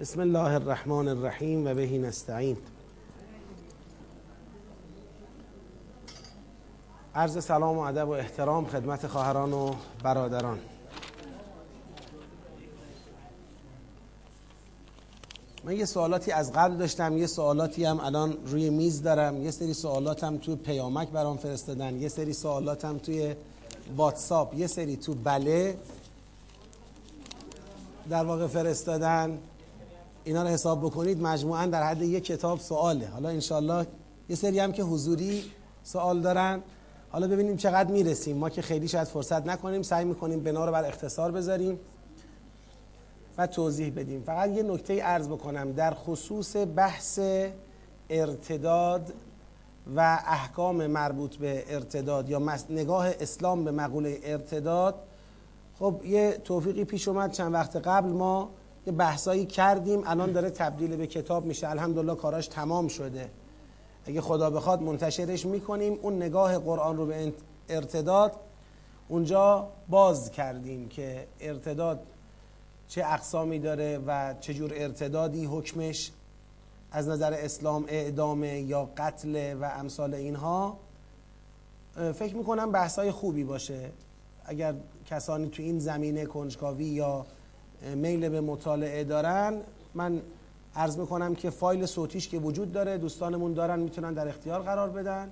بسم الله الرحمن الرحیم و بهی نستعین. عرض سلام و ادب و احترام خدمت خواهران و برادران. من یه سوالاتی از قبل داشتم یه سوالاتی هم الان روی میز دارم یه سری سوالاتم توی پیامک برام فرستادن یه سری سوالاتم توی واتساپ یه سری تو بله در واقع فرستادن. اینا رو حساب بکنید مجموعا در حد یک کتاب سواله. حالا انشالله یه سری هم که حضوری سوال دارن. حالا ببینیم چقدر می‌رسیم. ما که خیلی شاید فرصت نکنیم سعی می‌کنیم بنا رو بر اختصار بذاریم و توضیح بدیم. فقط یه نکته ارز بکنم. در خصوص بحث ارتداد و احکام مربوط به ارتداد یا نگاه اسلام به مقوله ارتداد خب یه توفیقی پیش اومد چند وقت قبل. ما یه بحثایی کردیم الان داره تبدیل به کتاب میشه. الحمدلله کاراش تمام شده. اگه خدا بخواد منتشرش می‌کنیم. اون نگاه قرآن رو به ارتداد اونجا باز کردیم که ارتداد چه اقسامی داره و چه جور ارتدادی حکمش از نظر اسلام اعدامه یا قتل و امثال اینها. فکر می‌کنم بحثای خوبی باشه. اگر کسانی تو این زمینه کنجکاوی یا میل به مطالعه دارن من عرض می‌کنم که فایل صوتیش که وجود داره دوستانمون دارن می‌تونن در اختیار قرار بدن.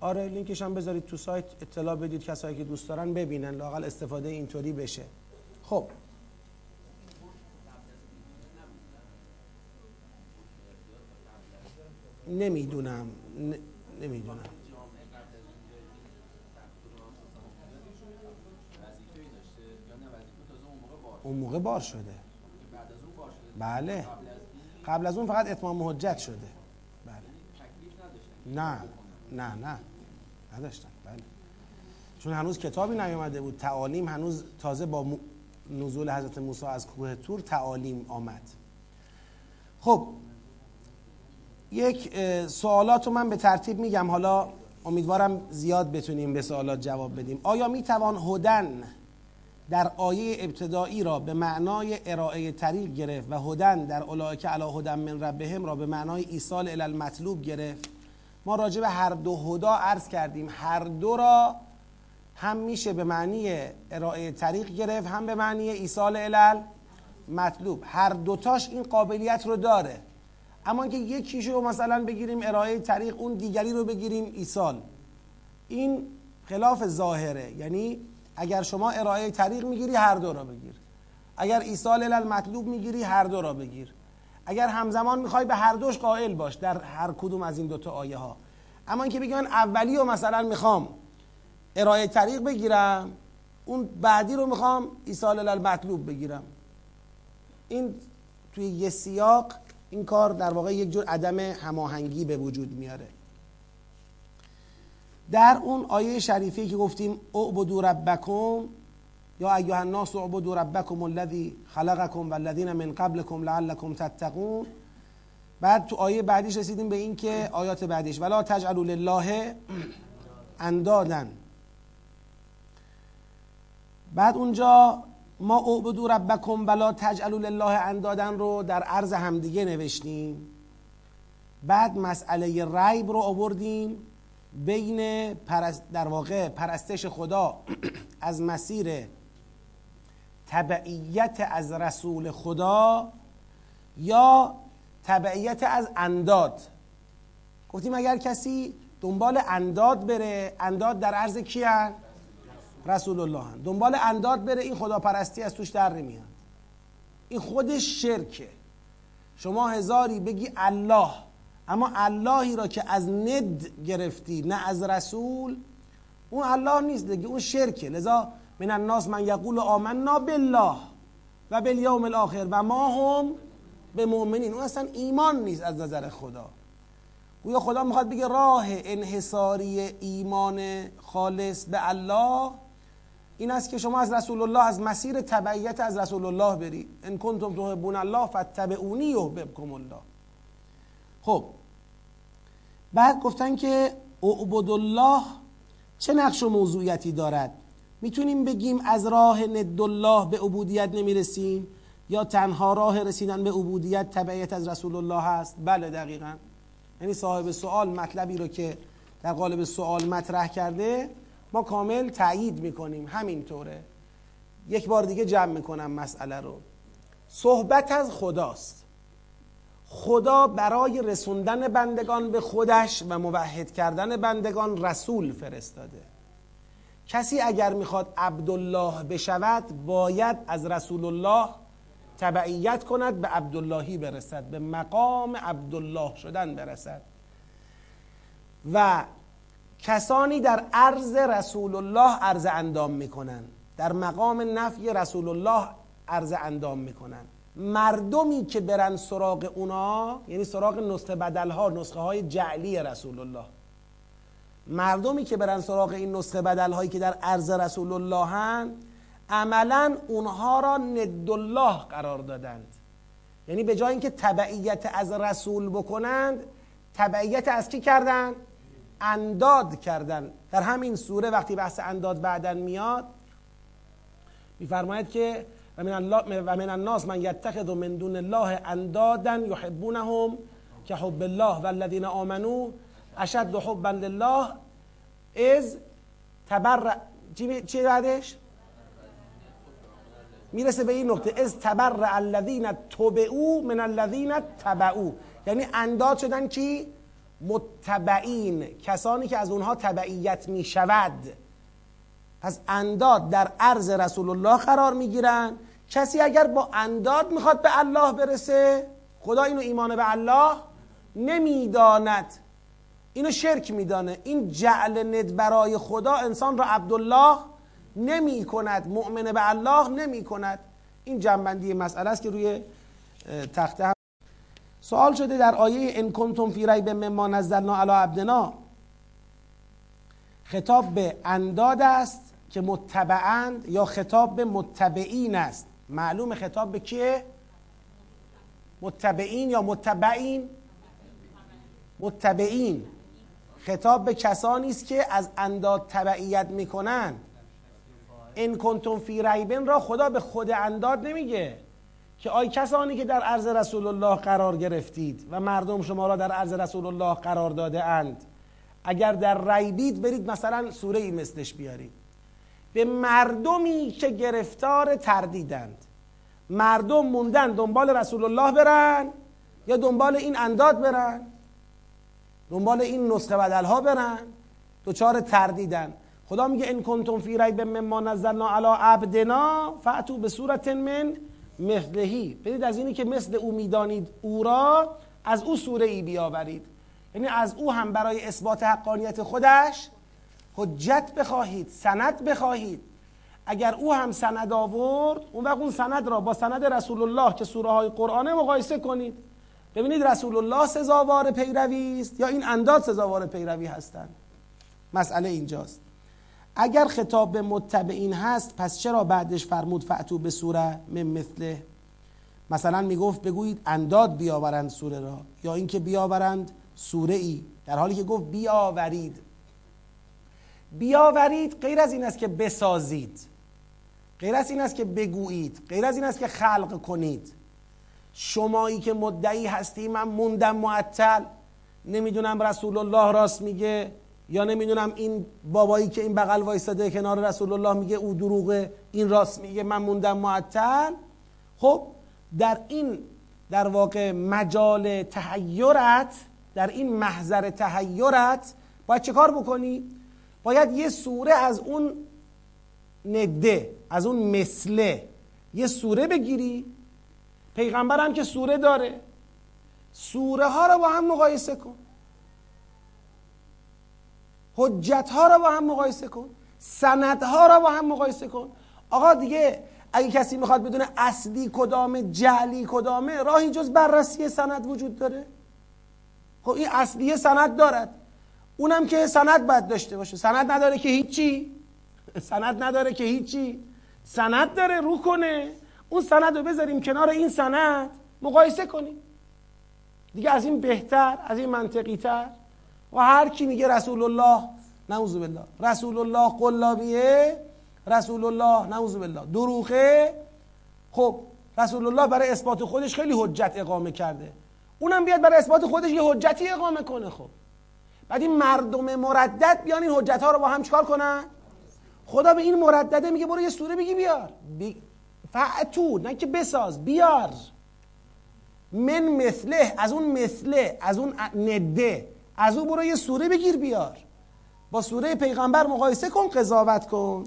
آره لینکش هم بذارید تو سایت اطلاع بدید کسایی که دوست دارن ببینن لاقل استفاده اینطوری بشه. خب. نمی‌دونم. نمی‌دونم. اون موقع بار شده. بله. قبل از اون فقط اتمام حجت شده. بله. نه. نه نه. نداشتن. بله. چون هنوز کتابی نیامده بود. تعالیم هنوز تازه با نزول حضرت موسی از کوه تور تعالیم آمد. خب. یک سوالات رو من به ترتیب میگم. حالا امیدوارم زیاد بتونیم به سوالات جواب بدیم. آیا می‌توان هدن در آیه ابتدایی را به معنای ارائه طریق گرفت و هدن در اولئک علی هدن من ربهم را به معنای ایصال الی المطلوب گرفت. ما راجع به هر دو هدا عرض کردیم. هر دو را هم میشه به معنی ارائه طریق گرفت هم به معنی ایصال الی مطلوب هر دوتاش این قابلیت رو داره. اما که یکیشو رو مثلا بگیریم ارائه طریق اون دیگری رو بگیریم ایصال این خلاف ظاهره. یعنی اگر شما ارائه طریق می‌گیری هر دو را بگیر. اگر ایصال المطلوب می‌گیری هر دو را بگیر. اگر همزمان می‌خوای به هر دوش قائل باش در هر کدوم از این دوتا آیه ها اما اینکه بگی من اولی رو مثلا می‌خوام ارائه طریق بگیرم اون بعدی رو می‌خوام ایصال المطلوب بگیرم. این توی یه سیاق این کار در واقع یک جور عدم هماهنگی به وجود میاره. در اون آیه شریفی که گفتیم اعبدوا ربکم یا ایها الناس اعبدوا ربکم الذی خلقکم والذین من قبلکم لعلکم تتقون بعد تو آیه بعدیش رسیدیم به این که آیات بعدیش ولا تجعلوا لله اندادن بعد اونجا ما اعبدوا ربکم ولا تجعلوا لله اندادن رو در عرض همدیگه نوشتیم. بعد مسئله ریب رو آوردیم. بین پرست در واقع پرستش خدا از مسیر تبعیت از رسول خدا یا تبعیت از انداد گفتیم اگر کسی دنبال انداد بره انداد در عرض کی هن؟ رسول الله هن. دنبال انداد بره این خداپرستی از توش در نمیاد این خودش شرکه شما هزاری بگی الله اما اللهی را که از ند گرفتی نه از رسول اون الله نیست دیگه اون شرکه. لذا من الناس من یقول آمنا بالله و بالیوم الاخر و ما هم به مؤمنین. اون اصلا ایمان نیست از نظر خدا. گویا خدا می‌خواد بگه راه انحصاری ایمان خالص به الله این است که شما از رسول الله از مسیر تبعیت از رسول الله برید ان کنتم تحبون الله فاتبعونی یحببکم الله. خب. بعد گفتن که اعبد الله چه نقش و موضوعیتی دارد؟ می‌تونیم بگیم از راه ند الله به عبودیت نمی‌رسیم یا تنها راه رسیدن به عبودیت تبعیت از رسول الله هست؟ بله دقیقا. یعنی صاحب سوال مطلبی رو که در قالب سوال مطرح کرده ما کامل تایید می‌کنیم. همینطوره. یک بار دیگه جمع می‌کنم مسئله رو. صحبت از خداست. خدا برای رسوندن بندگان به خودش و موحد کردن بندگان رسول فرستاده. کسی اگر می‌خواد عبدالله بشود باید از رسول الله تبعیت کند به عبداللهی برسد به مقام عبدالله شدن برسد. و کسانی در عرض رسول الله عرض اندام می‌کنن در مقام نفی رسول الله عرض اندام می‌کنن. مردمی که برن سراغ اونا یعنی سراغ نسخه بدل ها نسخه های جعلی رسول الله مردمی که برن سراغ این نسخه بدل هایی که در عرض رسول الله هن عملا اونها را ند الله قرار دادند. یعنی به جای اینکه تبعیت از رسول بکنند تبعیت از کی کردن؟ انداد کردن. در همین سوره وقتی بحث انداد بعدن میاد میفرماید که و من, الله و من الناس من یتخذ من دون الله اندادا یحبونهم که حب الله والذین آمنو اشد حبا لله از تبر چی بعدش؟ می‌رسه به این نقطه از تبر الذین تبعو من الذین تبعو یعنی انداد شدن کی؟ متبعین کسانی که از اونها تبعیت می شود پس انداد در عرض رسول الله قرار می گیرن کسی اگر با انداد می‌خواد به الله برسه خدا اینو ایمان به الله نمی‌داند. اینو شرک میدانه. این جعل ند برای خدا انسان را عبدالله نمی کند مؤمن به الله نمی کند این جنبندی مسئله است که روی تخته هم سوال شده در آیه ان کنتم فی ریب مما نزلنا علی عبدنا. خطاب به انداد است که متبعند یا خطاب به متبعین است. معلوم خطاب به کیه؟ متبعین یا متبعین؟ متبعین. خطاب به کسانی است که از انداد تبعیت می‌کنن. ان کنتم فی ریبن را خدا به خود انداد نمیگه که آی کسانی که در عرض رسول الله قرار گرفتید و مردم شما را در عرض رسول الله قرار داده اند. اگر در ریبید برید مثلا سوره ای مثلش بیارید. به مردمی که گرفتار تردیدند. مردم موندن دنبال رسول الله برن یا دنبال این انداد برن؟ دنبال این نسخه بدل ها برن؟ دوچار تردیدن. خدا میگه ان کنتم فی ریب مما نزلنا علی عبدنا فاتو به صورت من مثلهی. بدید از اینی که مثل او می‌دانید او را از او سوره ای بیاورید. یعنی از او هم برای اثبات حقانیت خودش حجت بخواهید سند بخواهید. اگر او هم سند آورد اون وقت اون سند را با سند رسول الله که سوره های قرآنه مقایسه کنید ببینید رسول الله سزاوار پیروی است یا این انداد سزاوار پیروی هستند. مسئله اینجاست. اگر خطاب به متبعین هست پس چرا بعدش فرمود فعتو به سوره من مثله؟ مثلا می‌گفت بگویید انداد بیاورند سوره را یا اینکه بیاورند سوره ای در حالی که گفت بیاورید. بیاورید غیر از این است که بسازید. غیر از این است که بگویید. غیر از این است که خلق کنید. شمایی که مدعی هستی من موندم معطل. نمی‌دونم رسول الله راست میگه یا نمی‌دونم این بابایی که این بغل وایستاده کنار رسول الله میگه او دروغه این راست میگه من موندم معطل. خب در این در واقع مجال تحیرت در این محضر تحیرت باید چه کار بکنی؟ باید یه سوره از اون نده از اون مثله یه سوره بگیری. پیغمبر هم که سوره داره. سوره ها رو با هم مقایسه کن. حجت ها رو با هم مقایسه کن. سند ها رو با هم مقایسه کن. آقا دیگه اگه کسی می‌خواد بدونه اصلی کدامه جعلی کدامه راهی جز بررسی سند وجود داره. خب این اصلی سند دارد. اونم که سند باید داشته باشه. سند نداره که هیچی. سند نداره که هیچی. سند داره رو کنه. اون سند رو بذاریم کنار این سند. مقایسه کنیم. دیگه از این بهتر از این منطقی تر و هر کی میگه رسول الله نعوذ بالله. رسول الله قلابیه رسول الله نعوذ بالله. دروغه. خب رسول الله برای اثبات خودش خیلی حجت اقامه کرده. اونم بیاد برای اثبات خودش یه حجتی اقامه کنه خب. بعد این مردم مردد بیان این حجت ها رو با هم چکار کنن؟ خدا به این مردده میگه برو یه سوره بگی بیار. بی... فعتو نه که بساز بیار. من مثله از اون مثله از اون نده از او برو یه سوره بگیر بیار. با سوره پیغمبر مقایسه کن قضاوت کن.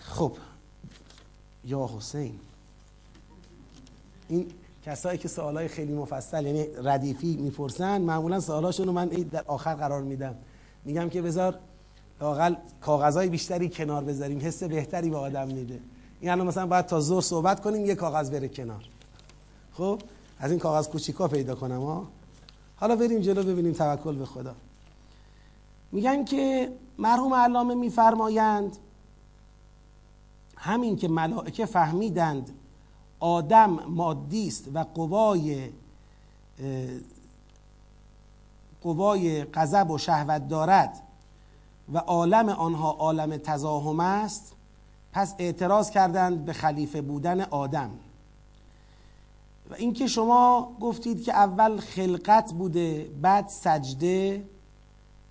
خب. یا حسین. این کسایی که سوالای خیلی مفصل یعنی ردیفی می‌پرسن معمولا سوالاشون رو من در آخر قرار میدم. میگم که بذار لاقل کاغذهای بیشتری کنار بذاریم حس بهتری به آدم میده. این الان مثلا باید تا زور صحبت کنیم یه کاغذ بره کنار. خب؟ از این کاغذ کوچیکا پیدا کنم ها؟ حالا بریم جلو ببینیم توکل به خدا. میگن که مرحوم علامه میفرمایند همین که ملائکه فهمیدند آدم مادی است و قوای قوای غضب و شهوت دارد و عالم آنها عالم تزاهم است پس اعتراض کردند به خلیفه بودن آدم. و اینکه شما گفتید که اول خلقت بوده بعد سجده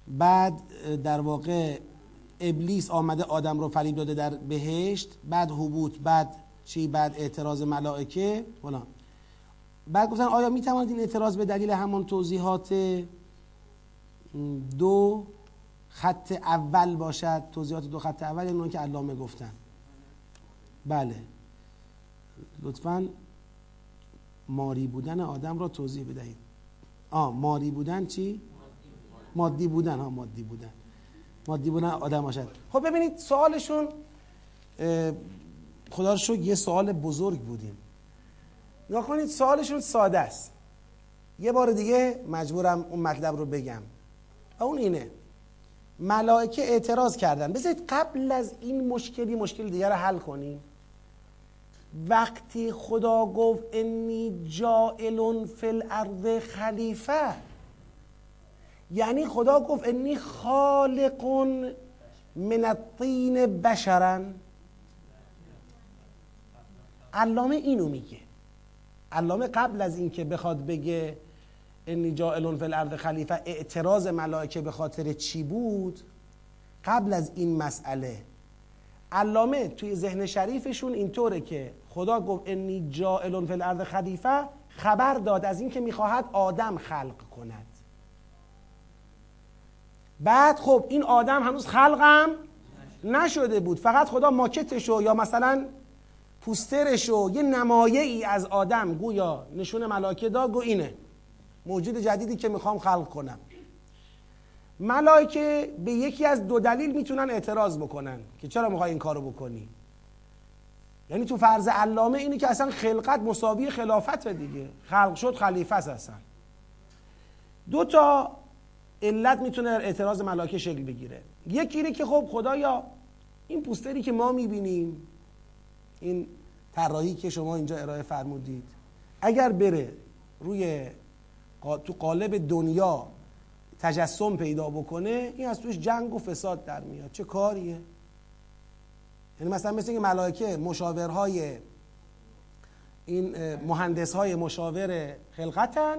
بعد در واقع ابلیس آمده آدم رو فریب داده در بهشت بعد حبوط بعد چی بعد اعتراض ملائکه؟ فلان. بعد گفتن آیا می توانید این اعتراض به دلیل همان توضیحات دو خط اول باشد؟ توضیحات دو خط اول یعنی که علامه گفتن؟ بله. لطفا ماری بودن آدم را توضیح بدهید. آ ماری بودن چی؟ مادی بودن. ها مادی بودن. مادی بودن آدم باشد. خب ببینید سوالشون خدا رو شکر یه سوال بزرگ بودیم. نگاه کنید سوالشون ساده است. یه بار دیگه مجبورم اون مطلب رو بگم. و اون اینه. ملائکه اعتراض کردن. بذارید قبل از این مشکلی مشکل دیگر رو حل کنیم. وقتی خدا گفت انی جائل فی الارض خلیفه یعنی خدا گفت انی خالق من الطین بشرا علامه اینو میگه. علامه قبل از اینکه بخواد بگه انی جائل فی الارض خلیفه اعتراض ملائکه به خاطر چی بود؟ قبل از این مسئله. علامه توی ذهن شریفشون اینطوره که خدا گفت انی جائل فی الارض خلیفه خبر داد از اینکه می‌خواهد آدم خلق کند. بعد خب این آدم هنوز خلقم نشده بود. فقط خدا ماکتشو یا مثلا پوسترشو یه نمایه ای از آدم گویا نشون ملائکه داد گو اینه. موجود جدیدی که می‌خوام خلق کنم. ملائکه به یکی از دو دلیل می‌تونن اعتراض بکنن که چرا می‌خوای این کارو بکنی؟ یعنی تو فرض علامه اینه که اصلا خلقت مساوی خلافت دیگه. خلق شد خلیفه است اصلا. دو تا علت می‌تونه اعتراض ملائکه شکل بگیره. یکی اینه که خب خدایا این پوستری که ما می‌بینیم این طراحی که شما اینجا ارائه فرمودید اگر بره روی تو قالب دنیا تجسم پیدا بکنه این از توش جنگ و فساد در میاد. چه کاریه؟ یعنی مثلا مثل اینکه ملائکه مشاورهای این مهندس های مشاور خلقتن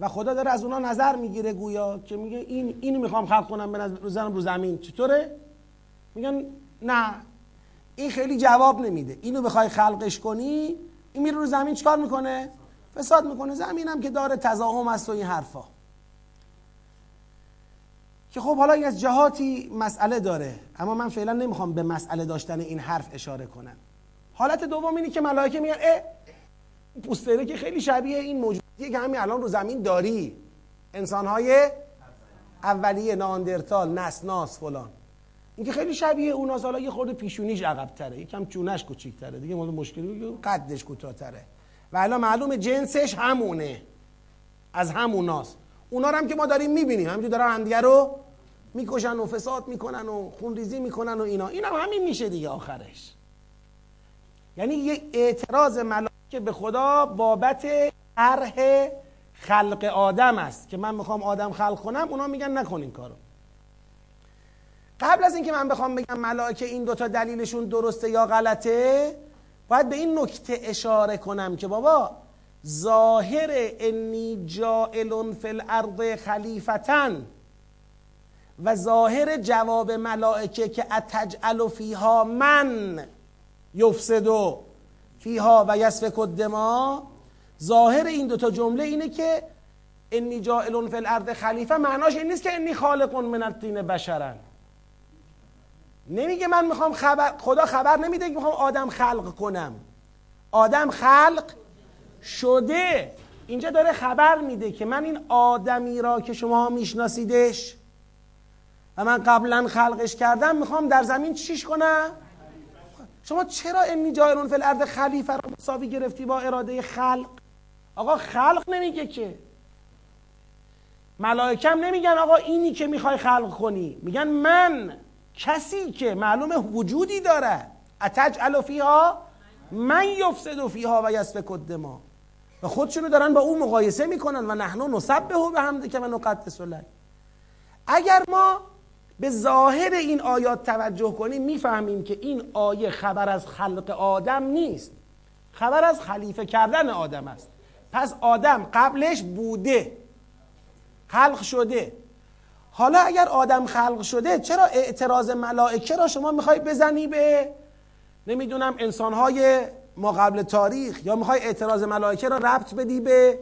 و خدا داره از اونا نظر می‌گیره گویا که میگه این اینو می‌خوام خلق کنم بزنم رو زمین. چطوره؟ میگن نه این خیلی جواب نمیده. اینو بخوای خلقش کنی این میره رو زمین چکار می‌کنه؟ فساد می‌کنه. زمینم که داره تضاهم است و این حرفا. که خب حالا این از جهاتی مسئله داره اما من فعلا نمی‌خوام به مسئله داشتن این حرف اشاره کنم. حالت دوم اینه که ملائکه میگن اه پوستره که خیلی شبیه این موجودیه که همین الان رو زمین داری. انسانهای اولیه ناندرتال نسناس فلان. اینکه خیلی شبیه اوناست حالا یه خورده پیشونیش عقب تره یکم چونش کوچیک‌تره. دیگه مال مشکلی قدش کوتاه‌تره. و الان معلوم جنسش همونه. از هموناست. اونا رو هم که ما داریم می‌بینیم. همینجور دارن همدیگه رو می‌کشن و فساد می‌کنن و خونریزی می‌کنن و اینا. این هم همین میشه دیگه آخرش. یعنی یه اعتراض ملائکه به خدا بابت طرح خلق آدم است که من می‌خوام آدم خلق کنم اونا میگن نکن این کارو. قبل از اینکه من بخوام بگم ملائکه این دوتا دلیلشون درسته یا غلطه باید به این نکته اشاره کنم که بابا ظاهر انی جائل فی الارض خلیفتن و ظاهر جواب ملائکه که اتجعل فیها من یفسدو فیها و یسفک الدما ظاهر این دوتا جمله اینه که انی جائل فی الارض خلیفه معناش این نیست که انی خالق من الطین بشرن. نمیگه من می‌خوام خبر خدا خبر نمیده که می‌خوام آدم خلق کنم. آدم خلق شده. اینجا داره خبر میده که من این آدمی را که شما میشناسیدش و من قبلا خلقش کردم می‌خوام در زمین چیش کنم؟ شما چرا انی جایرون فی الارض خلیفه را مساوی گرفتی با اراده خلق؟ آقا خلق نمیگه که. ملائکم نمیگن آقا اینی که می‌خوای خلق کنی. میگن من کسی که معلوم وجودی داره. اتجعل فیها من یفسد فیها و یسفک الدما و خودشونو دارن با او مقایسه می‌کنن و نحنو نسبه به حمد که من نقدس لک اگر ما به ظاهر این آیات توجه کنیم می‌فهمیم که این آیه خبر از خلق آدم نیست. خبر از خلیفه کردن آدم است. پس آدم قبلش بوده. خلق شده. حالا اگر آدم خلق شده چرا اعتراض ملائکه را شما می‌خوای بزنی به؟ نمی‌دونم انسانهای ما قبل تاریخ یا می‌خوای اعتراض ملائکه را ربط بدی به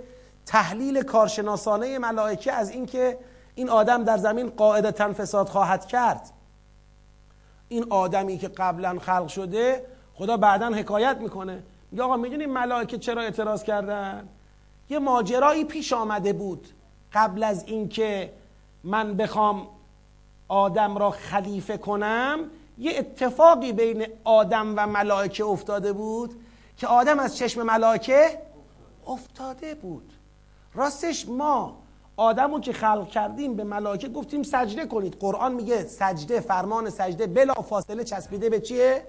تحلیل کارشناسانه ملائکه از اینکه این آدم در زمین قاعدتا فساد خواهد کرد. این آدمی که قبلا خلق شده خدا بعدا حکایت می‌کنه. میگه آقا می‌دونی ملائکه چرا اعتراض کردن؟ یه ماجرایی پیش آمده بود قبل از اینکه من بخوام آدم را خلیفه کنم یه اتفاقی بین آدم و ملائکه افتاده بود که آدم از چشم ملائکه افتاده بود. راستش ما آدمو که خلق کردیم به ملائکه گفتیم سجده کنید. قرآن میگه سجده فرمان سجده بلا فاصله چسبیده به چیه؟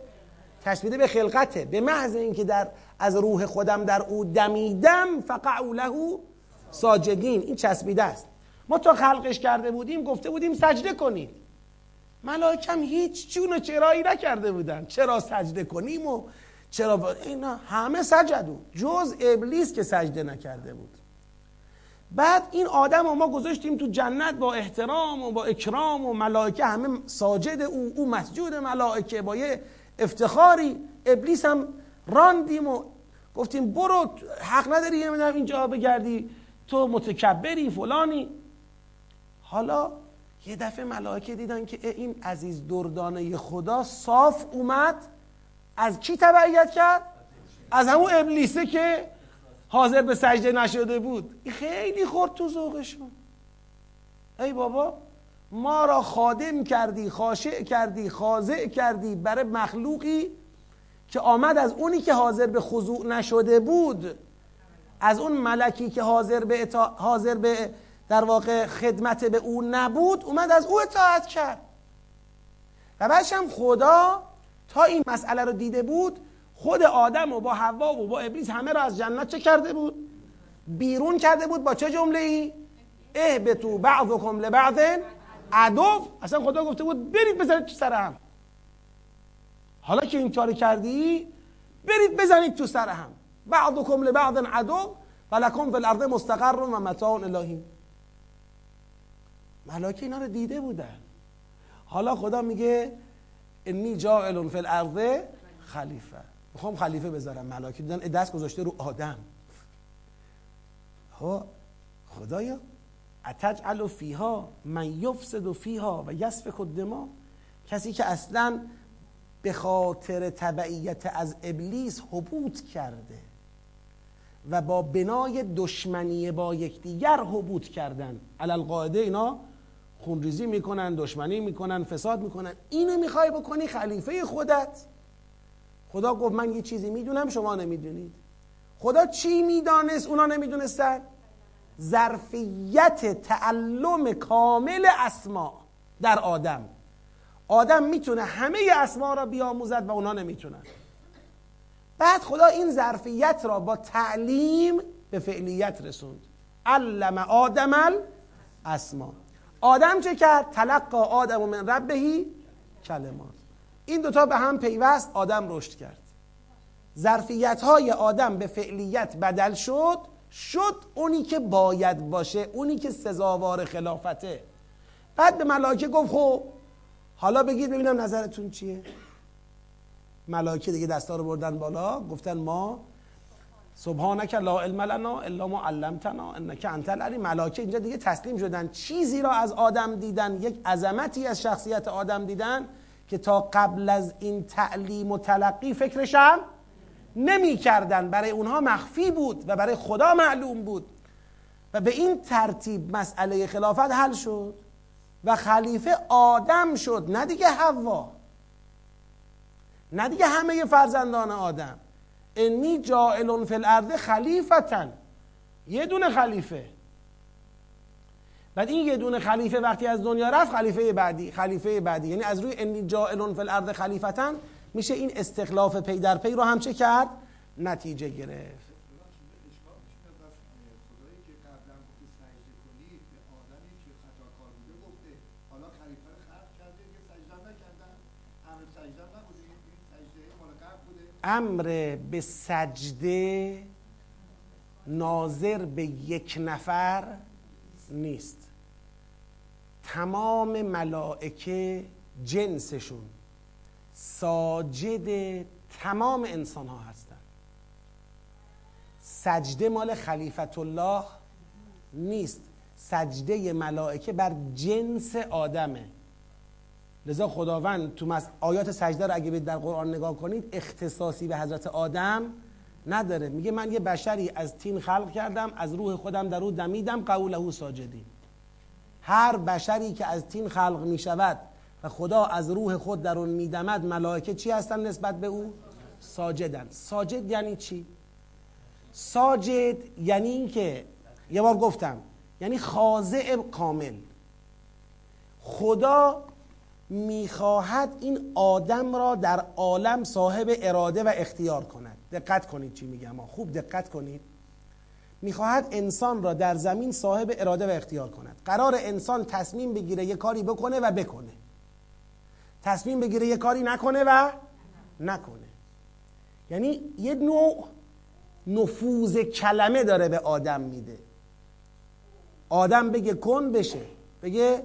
چسبیده به خلقته. به محض اینکه در از روح خودم در او دمیدم فقعوا له ساجدین. این چسبیده است. ما تا خلقش کرده بودیم گفته بودیم سجده کنید. ملائکم هیچ چون چرایی نکرده بودن. چرا سجده کنیم و چرا اینا همه سجدو. جز ابلیس که سجده نکرده بود. بعد این آدم رو ما گذاشتیم تو جنت با احترام و با اکرام و ملائکه همه ساجد او او مسجود ملائکه با یه افتخاری. ابلیس هم راندیم و گفتیم برو حق نداری نمی‌دونم اینجا بگردی. تو متکبری فلانی. حالا یه دفعه ملائکه دیدن که این عزیز دردانه خدا صاف اومد از کی تبعیت کرد؟ از همون ابلیسه که حاضر به سجده نشده بود خیلی خورد تو ذوقشون ای بابا ما را خادم کردی خاشع کردی خاضع کردی برای مخلوقی که آمد از اونی که حاضر به خضوع نشده بود از اون ملکی که حاضر به, حاضر به در واقع خدمت به او نبود اومد از او اطاعت کرد. و بعدش هم خدا تا این مسئله رو دیده بود خود آدم و با حوا و با ابلیس همه رو از جنت چه کرده بود؟ بیرون کرده بود با چه جمله ای اهبتو بعضکم لبعض عدو. اصلا خدا گفته بود برید بزنید تو سر هم. حالا که این کار کردی برید بزنید تو سر هم. بعضکم لبعض عدو ولکم فی الارض مستقر و متاع الهی ملائکه اینا رو دیده بودن. حالا خدا میگه انی جاعل فی الارض خلیفه. می‌خوام خلیفه بذارم ملائکه دیدن دست گذاشته رو آدم. ها خدایا اتجعل فیها من یفسد فیها و یسفک الدما کسی که اصلا به خاطر تبعیت از ابلیس حبوط کرده و با بنای دشمنی با یکدیگر حبوط کردن. علل قاعده اینا خونریزی می‌کنن دشمنی می‌کنن فساد می‌کنن. اینو می‌خوای بکنی خلیفه خودت. خدا گفت من یه چیزی می‌دونم شما نمی‌دونید. خدا چی می‌دانست؟ اونا نمی‌دونستن. ظرفیت تعلم کامل اسما در آدم. آدم می‌تونه همه اسما را بیاموزد و اونا نمی‌تونن. بعد خدا این ظرفیت را با تعلیم به فعلیت رسوند. علم آدم الاسما. آدم چه کرد؟ تلقا آدم من ربهی کلمات. این دوتا به هم پیوست آدم رشد کرد. ظرفیت های آدم به فعلیت بدل شد شد اونی که باید باشه اونی که سزاوار خلافته. بعد به ملائکه گفت خب حالا بگید ببینم نظرتون چیه؟ ملائکه دیگه دستا رو بردن بالا گفتن ما سبحانك لا علم لنا الا ما علمتنا انك انت العلیم. ملائکه اینجا دیگه تسلیم شدن. چیزی را از آدم دیدن یک عظمتی از شخصیت آدم دیدن که تا قبل از این تعلیم و تلقی فکرشم نمی کردن برای اونها مخفی بود و برای خدا معلوم بود. و به این ترتیب مسئله خلافت حل شد و خلیفه آدم شد نه دیگه حوا نه دیگه همه فرزندان آدم. انی جائل فی الارض خلیفتن یه دونه خلیفه. بعد این یه دونه خلیفه وقتی از دنیا رفت خلیفه بعدی خلیفه بعدی. یعنی از روی انی جائل فی الارض خلیفتن میشه این استخلاف پی در پی رو هم چه کرد؟ نتیجه گرفت. امر به سجده ناظر به یک نفر نیست. تمام ملائکه جنسشون ساجد تمام انسان ها هستن. سجده مال خلیفت الله نیست. سجده ملائکه بر جنس آدمه. لذا خداوند تو آیات سجده رو اگه در قرآن نگاه کنید اختصاصی به حضرت آدم نداره. میگه من یه بشری از تین خلق کردم از روح خودم در او دمیدم قوله ساجدین. هر بشری که از تین خلق می‌شود و خدا از روح خود در اون میدمد ملائکه چی هستن نسبت به او؟ ساجدن. ساجد یعنی چی؟ ساجد یعنی اینکه یه بار گفتم. یعنی خاضع کامل. خدا می‌خواهد این آدم را در عالم صاحب اراده و اختیار کند. دقت کنید چی میگم خوب دقت کنید. می‌خواهد انسان را در زمین صاحب اراده و اختیار کند. قرار انسان تصمیم بگیره یه کاری بکنه و بکنه. تصمیم بگیره یه کاری نکنه و نکنه. یعنی یه نوع نفوذ کلمه داره به آدم میده. آدم بگه کن بشه. بگه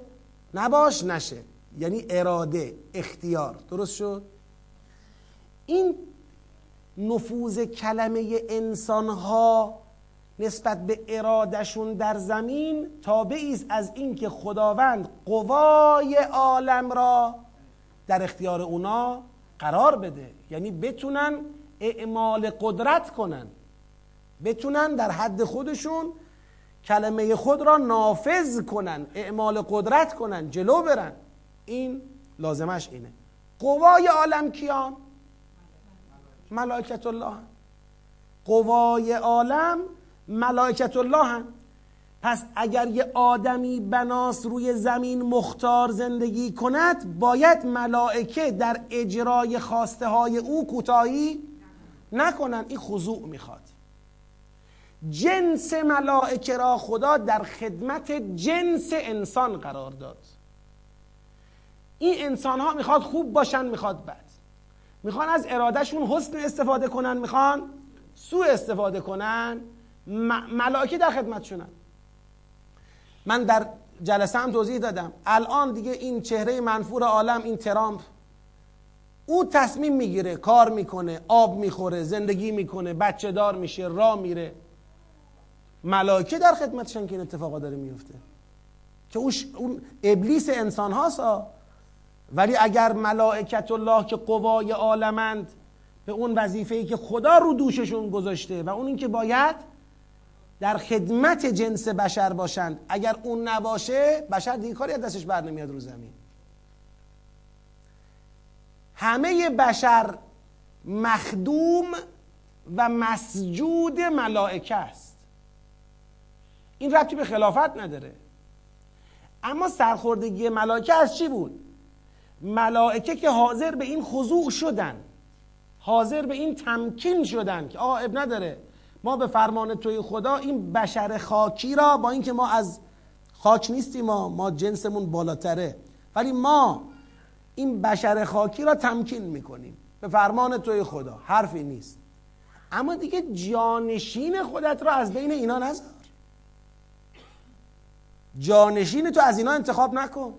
نباش نشه. یعنی اراده اختیار. درست شد؟ این نفوذ کلمه انسان ها نسبت به ارادشون در زمین تابعی است از اینکه خداوند قوای عالم را در اختیار اونا قرار بده. یعنی بتونن اعمال قدرت کنن. بتونن در حد خودشون کلمه خود را نافذ کنن اعمال قدرت کنن جلو برن. این لازمش اینه. قوای عالم کیان؟ ملائکت الله هم. قوای عالم ملائکت الله هم. پس اگر یه آدمی بناس روی زمین مختار زندگی کند باید ملائکه در اجرای خواسته های او کوتاهی نکنن. این خضوع می‌خواد. جنس ملائکه را خدا در خدمت جنس انسان قرار داد. این انسان ها می‌خواد خوب باشن می‌خواد بد. می‌خوان از ارادهشون حسن استفاده کنن می‌خوان سوء استفاده کنن ملائکه در خدمتشونن. من در جلسه هم توضیح دادم. الان دیگه این چهره منفور عالم این ترامپ او تصمیم می‌گیره کار می‌کنه آب می‌خوره زندگی می‌کنه بچه دار میشه راه میره. ملائکه در خدمتشن که این اتفاقا داره میفته. که اون ابلیس انسان هاست ولی اگر ملائکت الله که قوای عالمند به اون وظیفه‌ای که خدا رو دوششون گذاشته و اون اینکه باید در خدمت جنس بشر باشند اگر اون نباشه بشر دیگه کاری از دستش بر نمیاد رو زمین. همه بشر مخدوم و مسجود ملائکه است. این ربطی به خلافت نداره. اما سرخوردگی ملائکه از چی بود؟ ملائکه که حاضر به این خضوع شدن حاضر به این تمکین شدن که آه اب نداره. ما به فرمان توی خدا این بشر خاکی را با اینکه ما از خاک نیستیم ما ما جنسمون بالاتره ولی ما این بشر خاکی را تمکین می‌کنیم به فرمان توی خدا. حرفی نیست. اما دیگه جانشین خودت را از بین اینا نذار. جانشین تو از اینا انتخاب نکن.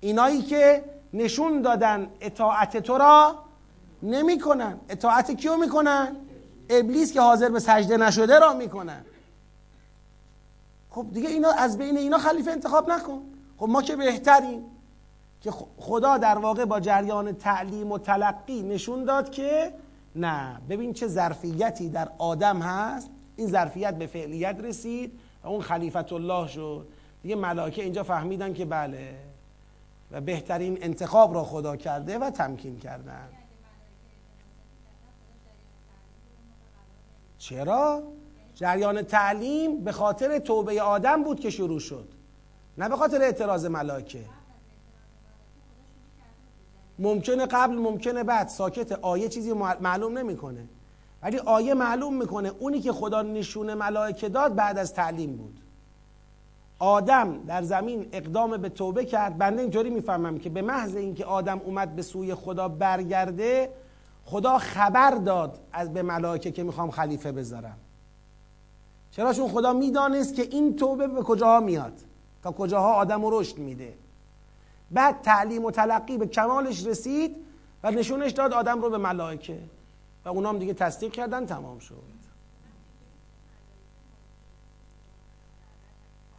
اینایی که نشون دادن اطاعت تو را نمی‌کنن. اطاعت کیو می‌کنن؟ ابلیس که حاضر به سجده نشده را می‌کنن. خب دیگه اینا از بین اینا خلیفه انتخاب نکن. خب ما که بهتریم. که خدا در واقع با جریان تعلیم و تلقی نشون داد که نه. ببین چه ظرفیتی در آدم هست. این ظرفیت به فعلیت رسید و اون خلیفت الله شد. دیگه ملائکه اینجا فهمیدن که بله. و بهترین انتخاب را خدا کرده و تمکین کردن. چرا؟ جریان تعلیم به خاطر توبه آدم بود که شروع شد. نه به خاطر اعتراض ملائکه. ممکنه قبل ممکنه بعد. ساکت. آیه چیزی معلوم نمی‌کنه. ولی آیه معلوم می‌کنه. اونی که خدا نشون ملائکه داد بعد از تعلیم بود. آدم در زمین اقدام به توبه کرد بنده اینطوری می‌فهمم که به محض اینکه آدم اومد به سوی خدا برگرده خدا خبر داد از به ملائکه که می‌خوام خلیفه بذارم. چرا چون خدا می‌دانست که این توبه به کجاها میاد؟ تا کجاها آدم رشد میده. بعد تعلیم و تلقی به کمالش رسید و نشونش داد آدم رو به ملائکه. و اونام دیگه تصدیق کردن تمام شد.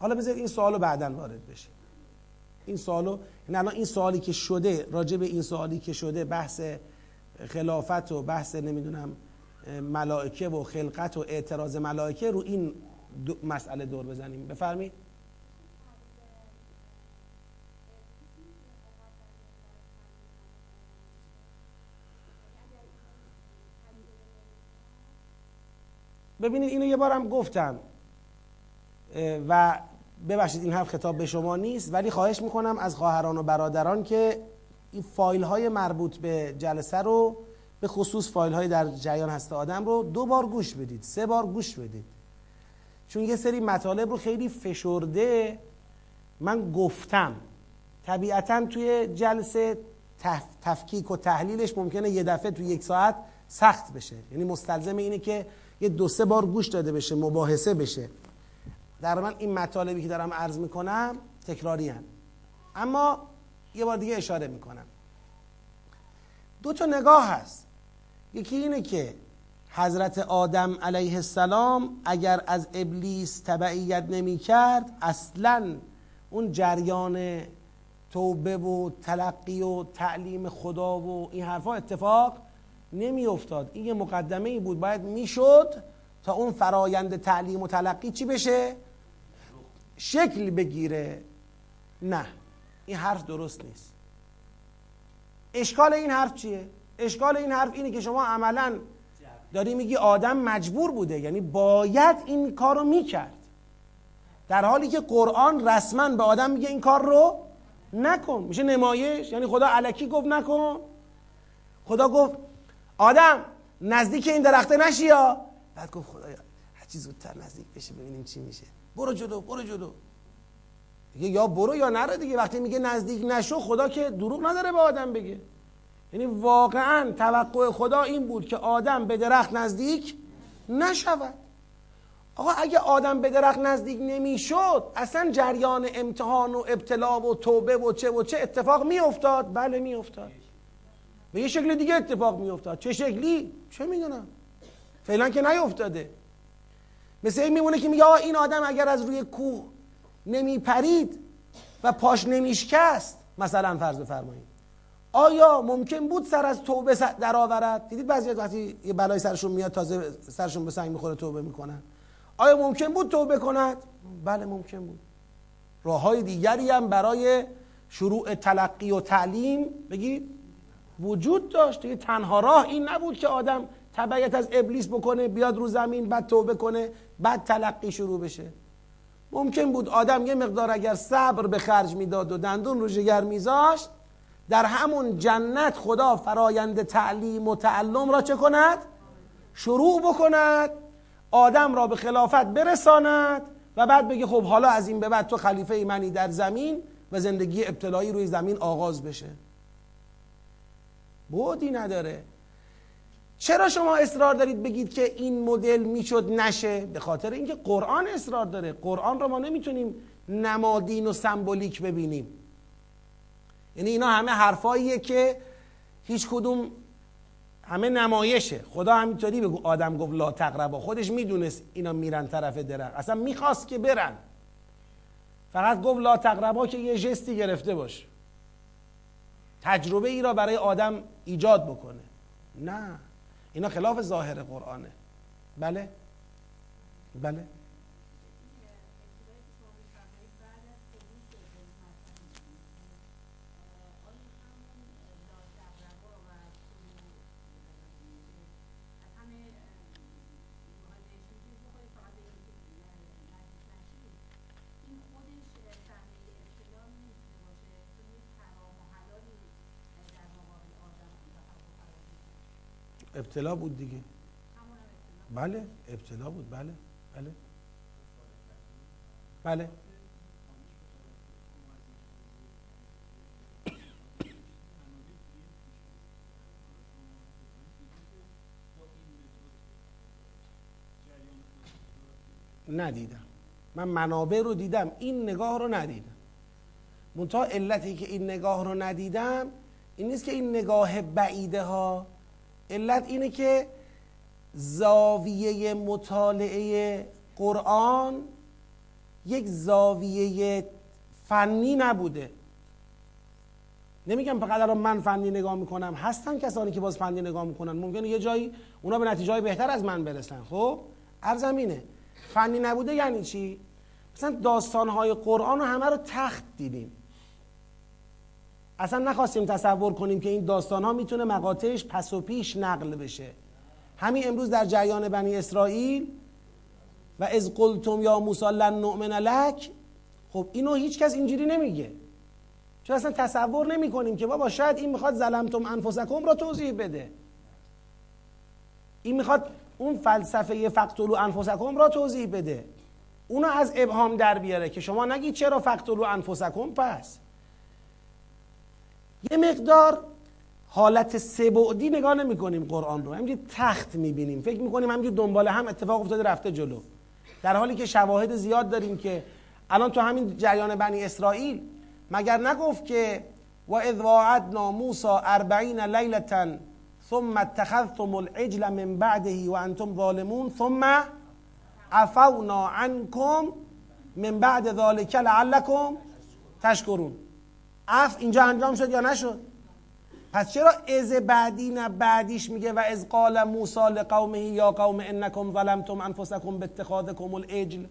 حالا بذارید این سوالو بعدا وارد بشه این سوالو یعنی الان این سوالی که شده راجع به این سوالی که شده بحث خلافت و بحث نمی‌دونم ملائکه و خلقت و اعتراض ملائکه رو این مسئله دور بزنیم. بفرمایید. ببینید اینو یه بارم گفتم و ببخشید این حرف خطاب به شما نیست ولی خواهش می‌کنم از خواهران و برادران که این فایل های مربوط به جلسه رو به خصوص فایل های در جریان هست آدم رو دو بار گوش بدید سه بار گوش بدید. چون یه سری مطالب رو خیلی فشرده من گفتم. طبیعتا توی جلسه تفکیک و تحلیلش ممکنه یه دفعه توی یک ساعت سخت بشه. یعنی مستلزم اینه که یه دو سه بار گوش داده بشه مباحثه بشه. در من این مطالبی که دارم عرض می‌کنم تکراری هم. اما یه بار دیگه اشاره می‌کنم. دو تا نگاه هست. یکی اینه که حضرت آدم علیه السلام اگر از ابلیس تبعیت نمی کرد اصلا اون جریان توبه و تلقی و تعلیم خدا و این حرفا اتفاق نمی افتاد این یه مقدمه ای بود. باید می‌شد تا اون فرایند تعلیم و تلقی چی بشه؟ شکل بگیره. نه این حرف درست نیست. اشکال این حرف چیه؟ اشکال این حرف اینه که شما عملا داری میگی آدم مجبور بوده یعنی باید این کار رو می‌کرد. در حالی که قرآن رسما به آدم میگه این کار رو نکن. میشه نمایش؟ یعنی خدا علکی گفت نکن. خدا گفت آدم نزدیک این درخته نشی یا؟ بعد گفت خدایا هر چی زودتر نزدیک بشه ببینیم چی میشه. برو جلو برو جلو. یا برو یا نره دیگه. وقتی میگه نزدیک نشو خدا که دروغ نداره به آدم بگه. یعنی واقعا توقع خدا این بود که آدم به درخت نزدیک نشود. آقا اگه آدم به درخت نزدیک نمی‌شد اصلا جریان امتحان و ابتلا و توبه و چه و چه اتفاق میافتاد؟ بله میافتاد. به یه شکل دیگه اتفاق میافتاد. چه شکلی؟ چه می‌دونم. فعلا که نیافتاده. مثل این میمونه که میگه این آدم اگر از روی کوه نمیپرید و پاش نمیشکست مثلا فرض بفرمایید. آیا ممکن بود سر از توبه در آورد دیدید بعضی وقتی یه بلای سرشون میاد تازه سرشون به سنگ می‌خوره توبه می‌کنن. آیا ممکن بود توبه کند؟ بله ممکن بود. راه های دیگری هم برای شروع تلقی و تعلیم بگید وجود داشت. دیگه تنها راه این نبود که آدم تبعیت از ابلیس بکنه بیاد رو زمین بعد توبه کنه بعد تلقی شروع بشه. ممکن بود آدم یه مقدار اگر صبر به خرج می‌داد و دندون رو جگر میذاشت در همون جنت خدا فرایند تعلیم و تعلم را چه کند؟ شروع بکند آدم را به خلافت برساند و بعد بگه خب حالا از این به بعد تو خلیفه منی در زمین و زندگی ابتلایی روی زمین آغاز بشه. بودی نداره. چرا شما اصرار دارید بگید که این مدل می‌شد نشه؟ به خاطر اینکه قرآن اصرار داره. قرآن رو ما نمی‌تونیم نمادین و سمبولیک ببینیم. یعنی اینا همه حرفاییه که هیچ کدوم همه نمایشه. خدا همینطوری بگو آدم گفت لا تقربا. خودش می‌دونست اینا میرن طرف درخت. اصلا می‌خواست که برن. فقط گفت لا تقربا که یه جستی گرفته باش. تجربه ای را برای آدم ایجاد بکنه. نه. اینا خلاف ظاهر قرآنه. بله؟ بله؟ ابتلا بود دیگه. بله ابتلا بود. بله بله. بله. ندیدم. من منابع رو دیدم. این نگاه رو ندیدم. منتها علتی که این نگاه رو ندیدم این نیست که این نگاه بعیده ها علت اینه که زاویه مطالعه قرآن یک زاویه فنی نبوده. نمیگم فقط الان من فنی نگاه می‌کنم هستن کسانی که باز فنی نگاه می‌کنن. ممکنه یه جایی اونا به نتیجه بهتر از من برسن. خب ارزمینه فنی نبوده یعنی چی؟ مثلا داستانهای قرآن رو همه رو تخت دیدیم. اصلا نخواستیم تصور کنیم که این داستان ها می‌تونه مقاطعش پس و پیش نقل بشه. همین امروز در جریان بنی اسرائیل و از قلتم یا موسی لن نؤمن لک؟ خب اینو هیچ کس اینجوری نمیگه. چون اصلا تصور نمی کنیم که بابا شاید این می‌خواد ظلمتم انفسکم را توضیح بده. این می‌خواد اون فلسفه فقتلو انفسکم را توضیح بده. اونو از ابهام در بیاره که شما نگید چرا فقتلو انفسکم پس. یه مقدار حالت سبعدی نگاه نمی کنیم قرآن رو. همینجوری تخت می‌بینیم. فکر می‌کنیم همینجوری دنبال هم اتفاق افتاده رفته جلو. در حالی که شواهد زیاد داریم که الان تو همین جریان بنی اسرائیل مگر نگفت که و اذ واعدنا موسی اربعین لیلتا ثم اتخذتم العجل من بعده و انتم ظالمون ثم عفونا عنكم من بعد ذلك لعلكم تشکرون. اف اینجا انجام شد یا نشد؟ پس چرا از بعدی نه بعدیش میگه و از قال موسی لقومه یا قوم انکم ظلمتم انفسکم به اتخاذکم العجل؟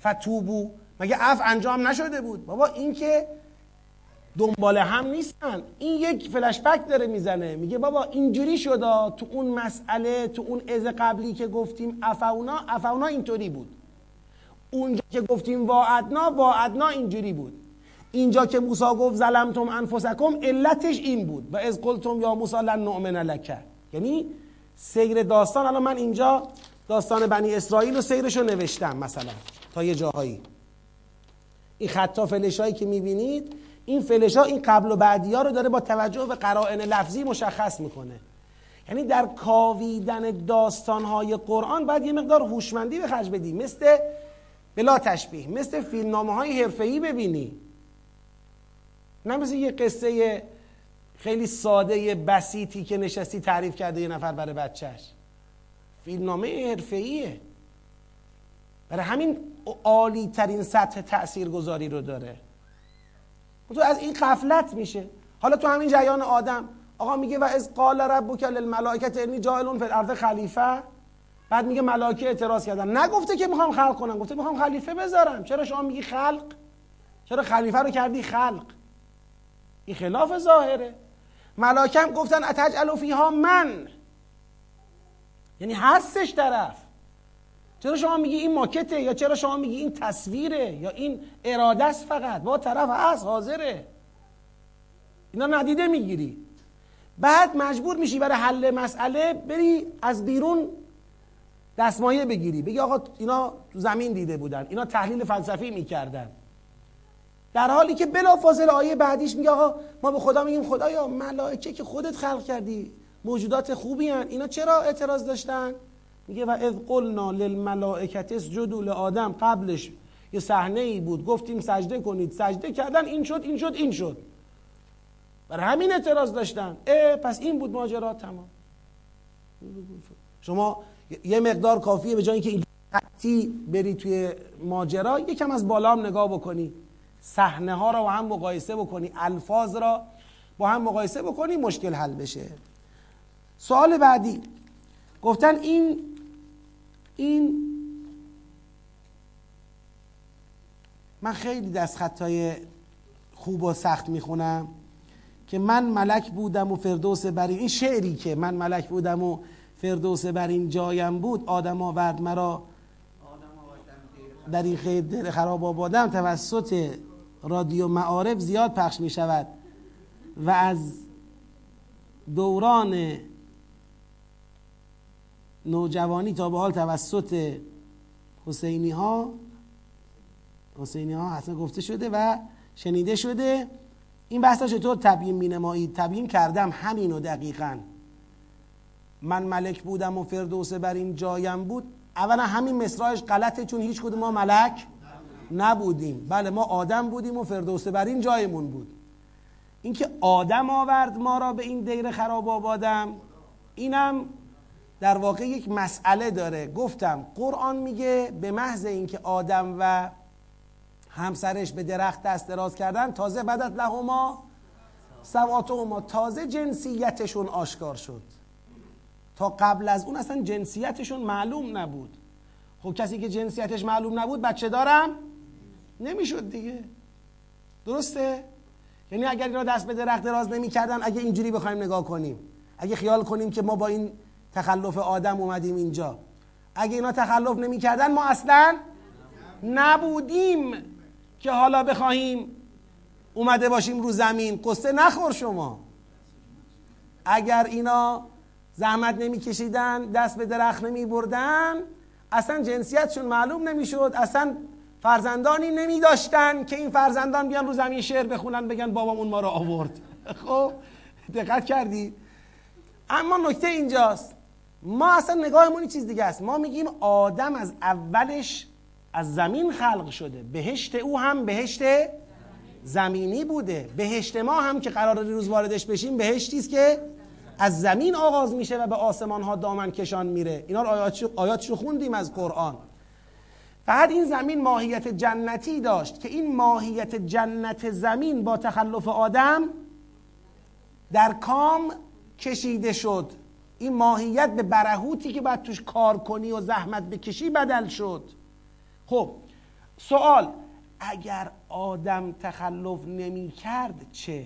فتوبو مگه اف انجام نشده بود؟ بابا این که دنبال هم نیستن. این یک فلش بک داره می‌زنه. میگه بابا اینجوری شده تو اون مسئله تو اون از قبلی که گفتیم افونا افونا اینطوری بود. اونجا که گفتیم واعدنا واعدنا اینجوری بود. اینجا که موسی گفت ظلمتم انفسکم علتش این بود. و از قلتم یا موسی لن نؤمن لک. یعنی سیر داستان الان من اینجا داستان بنی اسرائیل و سیرش رو نوشتم مثلا تا یه جاهایی. این خطا فلش هایی که می‌بینید این فلش این قبل و بعدی ها رو داره با توجه به قرائن لفظی مشخص می‌کنه. یعنی در کاویدن داستان های قرآن باید یه مقدار هوشمندی به خرج بدی. مثل بلا تشبیه مثل فیلمنامه های حرفه‌ای ببینی. نه مثل یه قصه خیلی ساده بسیطی که نشستی تعریف کرده یه نفر برای بچهش فیلمنامه حرفه‌ایه. برای همین عالی ترین سطح تأثیر گذاری رو داره. تو از این قفلت میشه. حالا تو همین جریان آدم آقا میگه و از قال ربک للملائکه انی جاعل فی الارض خلیفه. بعد میگه ملائکه اعتراض کردن. نگفته که می‌خوام خلق کنم گفته می‌خوام خلیفه بذارم. چرا شما میگی خلق؟ چرا خلیفه رو کردی خلق؟ این خلاف ظاهره. ملاکم گفتن اتجعل فیها من؟ یعنی هستش طرف. چرا شما میگی این ماکته یا چرا شما میگی این تصویره یا این اراده است فقط؟ با طرف هست حاضره. اینا ندیده می‌گیری. بعد مجبور میشی برای حل مسئله بری از بیرون دستمایه بگیری. بگی آقا اینا زمین دیده بودن اینا تحلیل فلسفی می‌کردن. در حالی که بلافاصله آیه بعدیش میگه آقا ما به خدا میگیم خدایا ملائکه که خودت خلق کردی موجودات خوبی هن. اینا چرا اعتراض داشتن؟ میگه و اذ قلنا للملائکه اسجدوا لآدم. قبلش یه صحنه ای بود گفتیم سجده کنید. سجده کردن این شد این شد این شد. برای همین اعتراض داشتن. اه پس این بود ماجرا تمام. شما یه مقدار کافیه به جای اینکه قطعی بری توی ماجرا یکم از بالا هم نگاه بکنی. صحنه ها رو با هم مقایسه بکنی الفاظ را با هم مقایسه بکنی مشکل حل بشه. سوال بعدی. گفتن این این من خیلی دست خطای خوب و سخت می‌خونم که من ملک بودم و فردوس بر این شعری که من ملک بودم و فردوس بر این جایم بود آدم آورد مرا در این خیر. خراب آبادم توسط رادیو معارف زیاد پخش می شود و از دوران نوجوانی تا به حال توسط حسینی ها حسینی ها اصلا گفته شده و شنیده شده. این بحثا چطور تبیین می نمایید؟ تبیین کردم همینو دقیقا. من ملک بودم و فردوس بر این جایم بود. اولا همین مصرایش غلطه چون هیچ کدوم ما ملک نبودیم. بله ما آدم بودیم و فردوس بر این جایمون بود. اینکه آدم آورد ما را به این دیر خراب آبادم اینم در واقع یک مسئله داره. گفتم قرآن میگه به محض اینکه آدم و همسرش به درخت دست دراز کردن تازه بدت لهما ما تازه جنسیتشون آشکار شد. تا قبل از اون اصلا جنسیتشون معلوم نبود. خب کسی که جنسیتش معلوم نبود بچه دارم؟ نمی‌شد دیگه. درسته؟ یعنی اگر اینا دست به درخت دراز نمی‌کردن اگه اینجوری بخوایم نگاه کنیم اگه خیال کنیم که ما با این تخلف آدم اومدیم اینجا. اگه اینا تخلف نمی‌کردن ما اصلا نبودیم که حالا بخواهیم اومده باشیم رو زمین. قصه نخور شما. اگر اینا زحمت نمیکشیدن دست به درخت نمی بردن اصلا جنسیتشون معلوم نمی‌شد اصلا فرزندانی نمی داشتن که این فرزندان بیان رو زمین شعر بخونن بگن بابامون ما رو آورد. خب دقت کردید اما نکته اینجاست. ما اصلا نگاهمون چیز دیگه است. ما میگیم آدم از اولش از زمین خلق شده. بهشت او هم بهشت زمینی بوده. بهشت ما هم که قرار روز واردش بشیم بهشتی است که از زمین آغاز میشه و به آسمان ها دامن کشان میره. اینا رو آیاتش رو خوندیم از قرآن. فقط این زمین ماهیت جنتی داشت که این ماهیت جنت زمین با تخلف آدم در کام کشیده شد این ماهیت به برهوتی که باید توش کار کنی و زحمت بکشی بدل شد خب سوال اگر آدم تخلف نمی کرد چه؟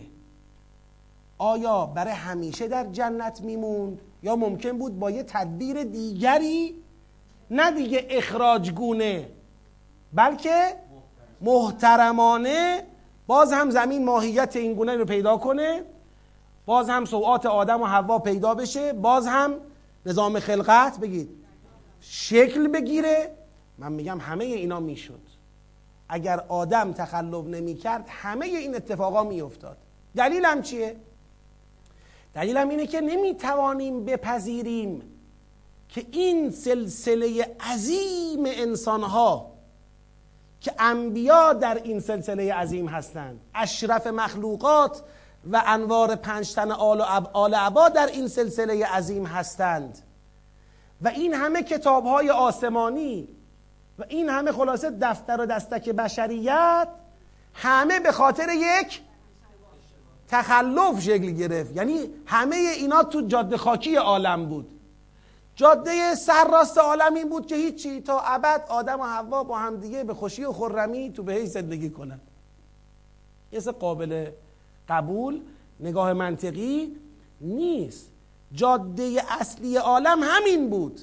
آیا برای همیشه در جنت میموند یا ممکن بود با یه تدبیر دیگری نه دیگه اخراج گونه بلکه محترمانه باز هم زمین ماهیت این گونه رو پیدا کنه باز هم سوعات آدم و حوا پیدا بشه باز هم نظام خلقت بگید. شکل بگیره. من میگم همه اینا می‌شد. اگر آدم تخلف نمی‌کرد همه این اتفاقا میافتاد. دلیلم چیه؟ دلیلم اینه که نمی‌توانیم بپذیریم که این سلسله عظیم انسانها که انبیا در این سلسله عظیم هستند اشرف مخلوقات و انوار پنجتن آل و آل عبا در این سلسله عظیم هستند. و این همه کتاب های آسمانی و این همه خلاصه دفتر و دستک بشریت همه به خاطر یک تخلف شکل گرفت. یعنی همه اینا تو جاده خاکی عالم بود. جاده سرراست عالم این بود که هیچی. تا ابد آدم و حوا با هم دیگه به خوشی و خرمی تو بهش زندگی کنن. یه قابل قبول. نگاه منطقی نیست. جاده اصلی عالم همین بود.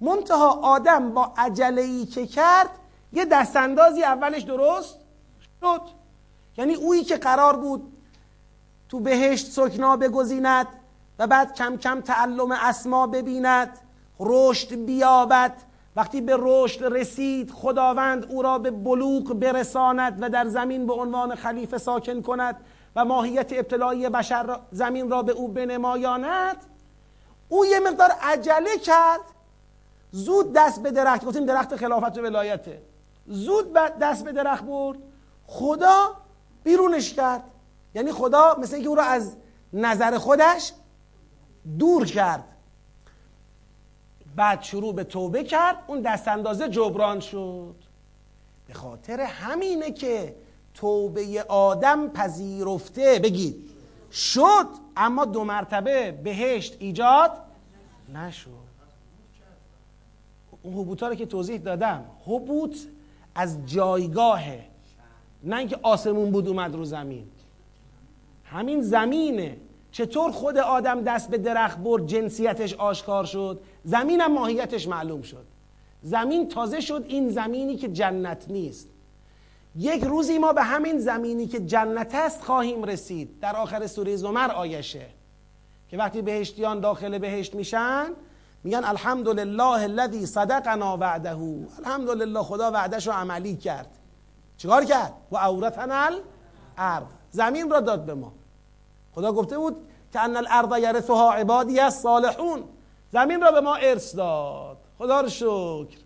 منتها آدم با عجله ای که کرد یه دستاندازی اولش درست شد. یعنی اویی که قرار بود تو بهشت سکنا بگزیند و بعد کم کم تعلم اسما ببیند رشد بیابد. وقتی به رشد رسید خداوند او را به بلوغ برساند و در زمین به عنوان خلیفه ساکن کند و ماهیت ابتلایی بشر زمین را به او بنمایاند. او یه مقدار عجله کرد. زود دست به درخت گفتیم درخت خلافت و ولایته. زود دست به درخت برد. خدا بیرونش کرد. یعنی خدا مثل اینکه او را از نظر خودش دور کرد. بعد شروع به توبه کرد اون دست اندازه جبران شد. به خاطر همینه که توبه آدم پذیرفته. بگید شد اما دو مرتبه بهشت ایجاد نشد. اون حبوط رو که توضیح دادم حبوط از جایگاهه نه اینکه آسمون بود اومد رو زمین. همین زمینه. چطور خود آدم دست به درخت برد جنسیتش آشکار شد؟ زمینم ماهیتش معلوم شد. زمین تازه شد این زمینی که جنت نیست. یک روزی ما به همین زمینی که جنت است خواهیم رسید. در آخر سوره زمر آیشه که وقتی بهشتیان داخل بهشت میشن میگن الحمدلله الذی صدقنا وعده. الحمدلله خدا وعدش رو عملی کرد. چیکار کرد؟ و اورثنا الارض. زمین را داد به ما. خدا گفته بود که ان الارض یرثها عبادی الصالحون زمین را به ما ارث داد. خدا رو شکر.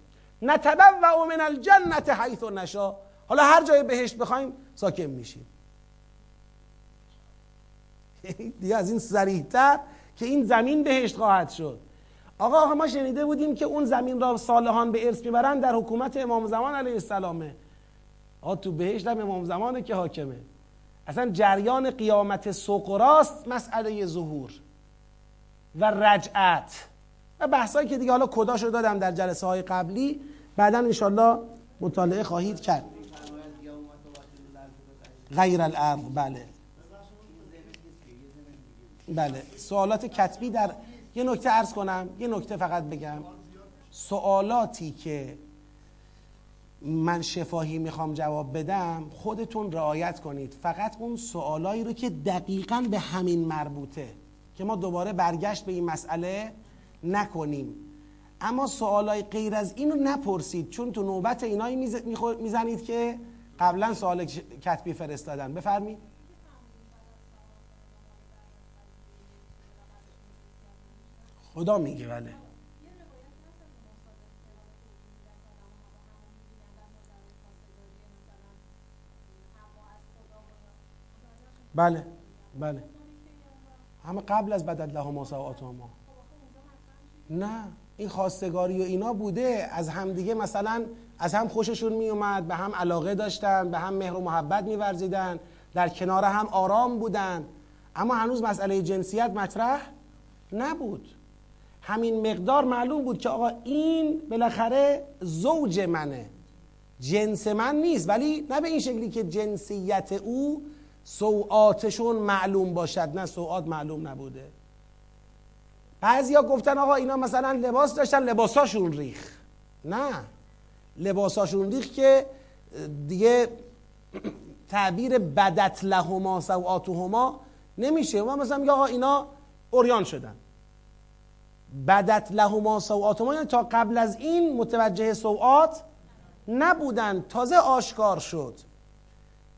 نتبوع من الجنت حیث نشا حالا هر جای بهشت بخوایم ساکن میشیم. دیگه از این سریحتر که این زمین بهشت خواهد شد. آقا ما شنیده بودیم که اون زمین را صالحان به ارث می‌برن در حکومت امام زمان علیه السلامه. آ تو بهشت هم امام زمانه که حاکمه. اصلا جریان قیامت سقراست مسئله ظهور و رجعت و بحثایی که دیگه حالا کداشو دادم در جلسه های قبلی بعدا انشالله مطالعه خواهید کرد. غیر الارض بله. بله. سوالات کتبی در یه نکته ارز کنم یه نکته فقط بگم. سوالاتی که من شفاهی می‌خوام جواب بدم خودتون رعایت کنید. فقط اون سوالایی رو که دقیقا به همین مربوطه که ما دوباره برگشت به این مسئله نکنیم. اما سوالای غیر از این نپرسید چون تو نوبت اینایی می‌زنید که قبلا سوال کتبی فرستادن. بفرمید خدا میگه بله. بله بله. همه قبل از بدل له ما ما. نه این خواستگاری و اینا بوده. از همدیگه مثلا از هم خوششون می اومد به هم علاقه داشتن به هم مهر و محبت میورزیدن در کنار هم آرام بودن. اما هنوز مسئله جنسیت مطرح نبود. همین مقدار معلوم بود که آقا این بالاخره زوج منه. جنس من نیست ولی نه به این شکلی که جنسیت او سوعاتشون معلوم باشد نه سوعات معلوم نبوده. بعضیا گفتن آقا اینا مثلا لباس داشتن لباساشون ریخ نه. لباساشون ریخ که دیگه تعبیر بدت لهما سوعاتهما نمیشه. ما مثلا میگه آقا اینا اوریان شدن. بدت لهما سوعاتهما یعنی تا قبل از این متوجه سوعات نبودن. تازه آشکار شد.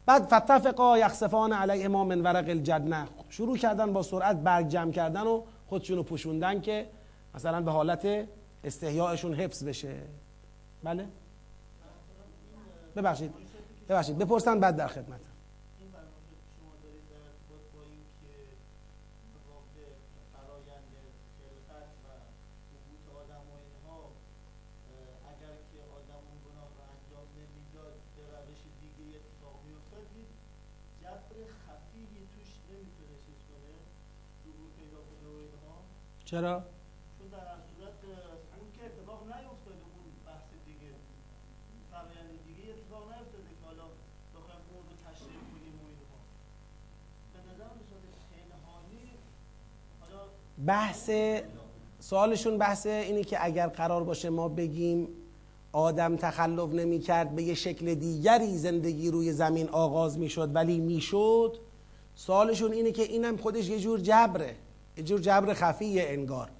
بعد فتفقا یخصفان علیهما من ورق الجنه شروع کردن با سرعت برگ جمع کردن و خودشونو پوشوندن که مثلا به حالت استحیاءشون حفظ بشه. بله؟ ببخشید. ببخشید. بپرسن بعد در خدمت چرا؟ چون در صورت اون که اتفاق نیفتاده اون بحث دیگه فرایند دیگه اتفاق نیفتاده که حالا بخوایم اون رو تشریح کنیم و اینها به نظر پنهانی حالا بحث سوالشون بحث اینه که اگر قرار باشه ما بگیم آدم تخلف نمی کرد به یه شکل دیگری زندگی روی زمین آغاز می شد ولی می شد سوالشون اینه که اینم خودش یه جور جبره جور جبر خفیه انگار.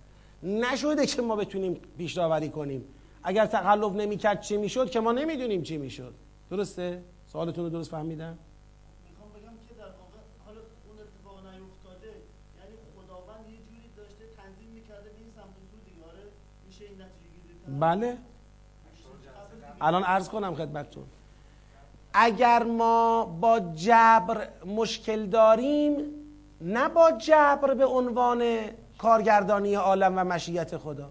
نشده که ما بتونیم پیش کنیم. اگر تخلف نمی‌کرد چی می‌شد؟ که ما نمی‌دونیم چی می‌شد. درسته؟ سوالتون رو درست فهمیدم؟ می‌خوام بگم که در واقع حالا اون اتفاق نیفتاده. یعنی خداوند یه جوری داشته تنظیم می‌کرده به این سمت دیگه. آره میشه این نتیجه بله. الان عرض کنم خدمتتون. اگر ما با جبر مشکل داریم نه با جبر به عنوان کارگردانی عالم و مشیت خدا.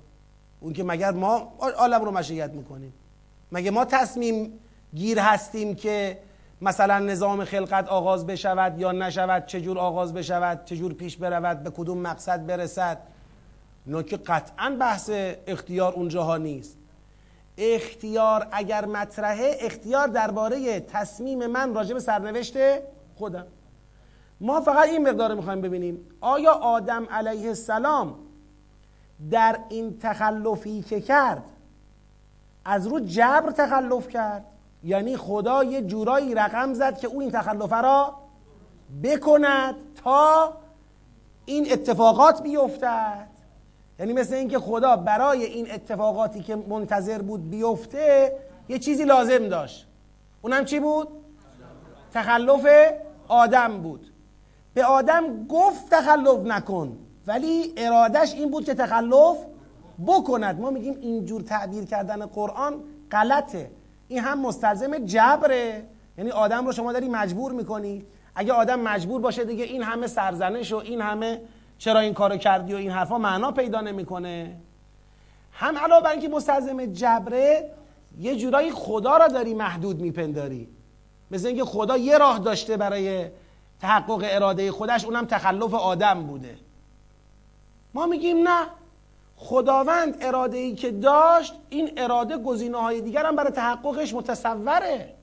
اون که مگر ما عالم رو مشیت می‌کنیم. مگه ما تصمیم گیر هستیم که مثلا نظام خلقت آغاز بشود یا نشود چجور آغاز بشود چجور پیش برود به کدوم مقصد برسد؟ نه که قطعا بحث اختیار اونجاها نیست. اختیار اگر مطرحه اختیار درباره تصمیم من راجع به سرنوشت خودم. ما فقط این مقدار می‌خوایم ببینیم. آیا آدم علیه السلام در این تخلفی که کرد از رو جبر تخلف کرد؟ یعنی خدا یه جورایی رقم زد که او این تخلفه را بکند تا این اتفاقات بیفتد. یعنی مثل اینکه خدا برای این اتفاقاتی که منتظر بود بیفته یه چیزی لازم داشت. اونم چی بود؟ تخلف آدم بود. به آدم گفت تخلف نکن. ولی ارادش این بود که تخلف بکند. ما میگیم اینجور تعبیر کردن قرآن غلطه. این هم مستلزم جبره. یعنی آدم رو شما داری مجبور می‌کنی. اگه آدم مجبور باشه دیگه این همه سرزنش و این همه چرا این کارو کردی و این حرفا معنا پیدا نمی‌کنه. هم علاوه بر اینکه مستلزم جبره یه جورایی خدا را داری محدود میپنداری. مثل اینکه خدا یه راه داشته برای تحقق اراده خودش اونم تخلف آدم بوده. ما میگیم نه. خداوند اراده ای که داشت این اراده گزینه های دیگر هم برای تحققش متصوره.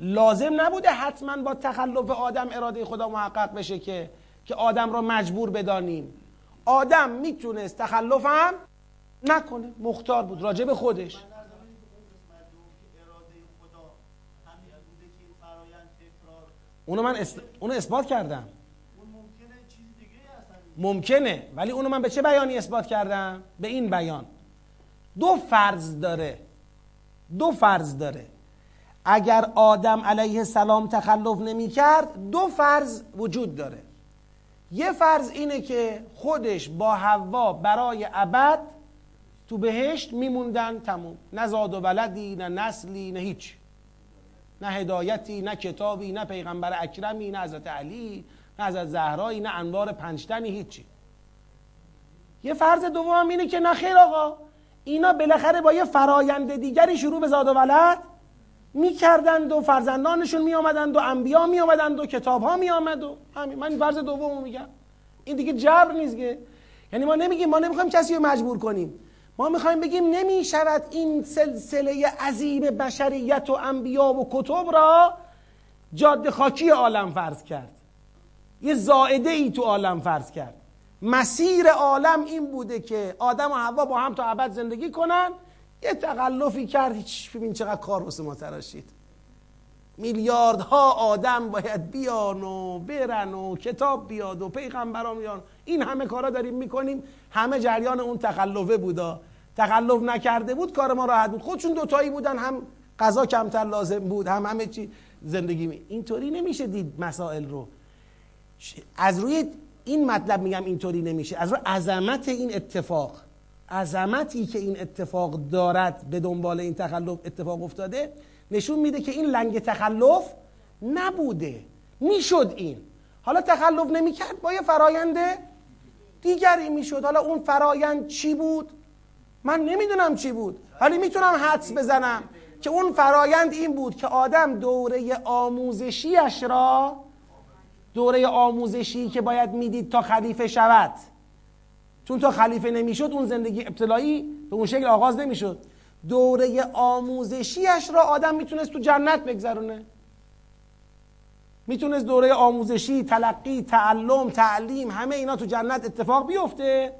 لازم نبوده حتما با تخلف آدم اراده خدا محقق بشه که که آدم را مجبور بدانیم. آدم می‌تونست تخلف هم نکنه. مختار بود. راجع به خودش. اونو من اس... اونو اثبات کردم. ممکنه ولی اونو من به چه بیانی اثبات کردم؟ به این بیان. دو فرض داره. دو فرض داره. اگر آدم علیه السلام تخلف نمی کرد دو فرض وجود داره. یه فرض اینه که خودش با حوا برای ابد تو بهشت میموندن تموم. نه زاد و ولدی نه نسلی نه هیچ. نه هدایتی نه کتابی نه پیغمبر اکرمی نه حضرت علی نه حضرت زهرایی نه انوار پنجتنی هیچی. یه فرض دوم اینه که نه خیر آقا. اینا بالاخره با یه فرایند دیگری شروع به زاد و ولد می‌کردند و فرزندانشون میآمدند و انبیا میآمدند و کتاب ها میآمد و همین. من فرض دومو میگم. این دیگه جبر نیست که. یعنی ما نمیگیم ما نمی‌خوایم کسی رو مجبور کنیم. ما می‌خوایم بگیم نمی‌شود این سلسله عظیم بشریت و انبیا و کتب را جاده خاکی عالم فرض کرد. یه زائده ای تو عالم فرض کرد. مسیر عالم این بوده که آدم و حوا با هم تا ابد زندگی کنن. یه تقلفی کرد هیچ ببین چقدر کار واسه ما تراشید. میلیاردها آدم باید بیان و برن و کتاب بیاد و پیغمبران بیان. این همه کارا داریم می‌کنیم. همه جریان اون تخلفه بودا. تخلف نکرده بود کار ما راحت بود. خودشون دوتایی بودن هم غذا کمتر لازم بود هم همه چی زندگی می اینطوری نمیشه دید مسائل رو. از روی این مطلب میگم اینطوری نمیشه. از روی عظمت این اتفاق عظمتی که این اتفاق دارد به دنبال این تخلف اتفاق افتاده نشون میده که این لنگ تخلف نبوده. می‌شد این. حالا تخلف نمی‌کرد با یه فرایند دیگری می‌شد. حالا اون فرایند چی بود؟ من نمی‌دونم چی بود. ولی می‌تونم حدس بزنم که اون فرایند این بود که آدم دوره آموزشیش را دوره آموزشی که باید می‌دید تا خلیفه شود. چون تا خلیفه نمی‌شد اون زندگی ابتدایی به اون شکل آغاز نمی‌شد. دوره آموزشیش را آدم می‌تونست تو جنت بگذرونه. می‌تونست دوره آموزشی تلقی تعلم تعلیم همه اینا تو جنت اتفاق بیفته.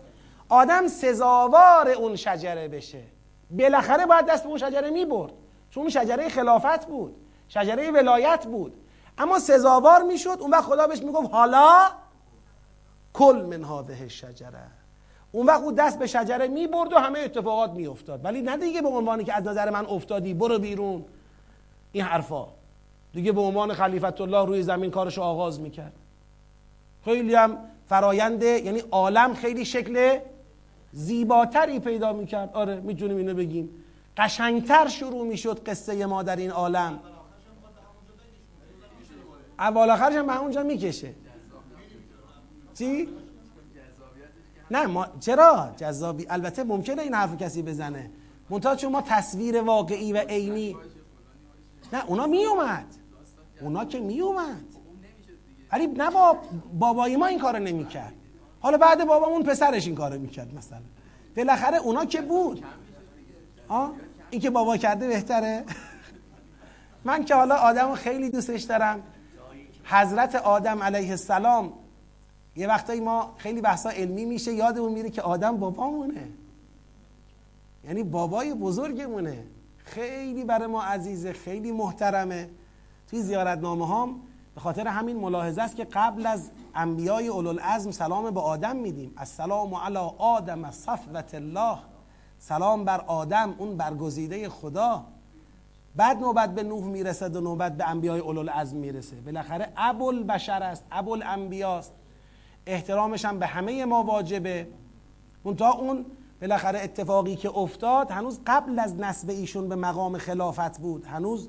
آدم سزاوار اون شجره بشه. بالاخره باید دست به اون شجره می‌برد. چون اون شجره خلافت بود شجره ولایت بود. اما سزاوار می‌شد اون وقت خدا بهش می‌گفت حالا کل من هذه شجره اون وقت او دست به شجره می‌برد و همه اتفاقات میافتاد. ولی نه دیگه به عنوانی که از نظر من افتادی برو بیرون. این حرفا. دیگه به عنوان خلیفت الله روی زمین کارش آغاز می‌کرد. خیلی هم فراینده یعنی عالم خیلی شکل زیباتری پیدا می‌کرد. آره می‌تونیم اینو بگیم. قشنگتر شروع می‌شد قصه ما در این عالم. اول آخرش هم به اونجا می‌کشه. چی؟ نه ما چرا؟ جذابی. البته ممکنه این حرف کسی بزنه. منتها چون ما تصویر واقعی و عینی نه اونا میومد اونا که میومد ولی نه با بابای ما این کارو نمی‌کرد. حالا بعد بابامون پسرش این کارو می‌کرد مثلا. بالاخره اونا که بود. آه؟ این که بابا کرده بهتره. من که حالا آدم خیلی دوستش دارم. حضرت آدم علیه السلام یه وقتایی ما خیلی بحثا علمی میشه یادمون میره که آدم بابامونه. یعنی بابای بزرگمونه. خیلی برای ما عزیزه خیلی محترمه. توی زیارتنامه هام به خاطر همین ملاحظه است که قبل از انبیای اولوالعزم سلام به آدم میدیم. السلام علی آدم صفوت الله. سلام بر آدم اون برگزیده خدا. بعد نوبت به نوح می‌رسد و نوبت به انبیای اولوالعزم می‌رسه. بالاخره ابوال بشر است ابوال انبیاست احترامش هم به همه ما واجبه. تا اون بالاخره اتفاقی که افتاد هنوز قبل از نسب ایشون به مقام خلافت بود. هنوز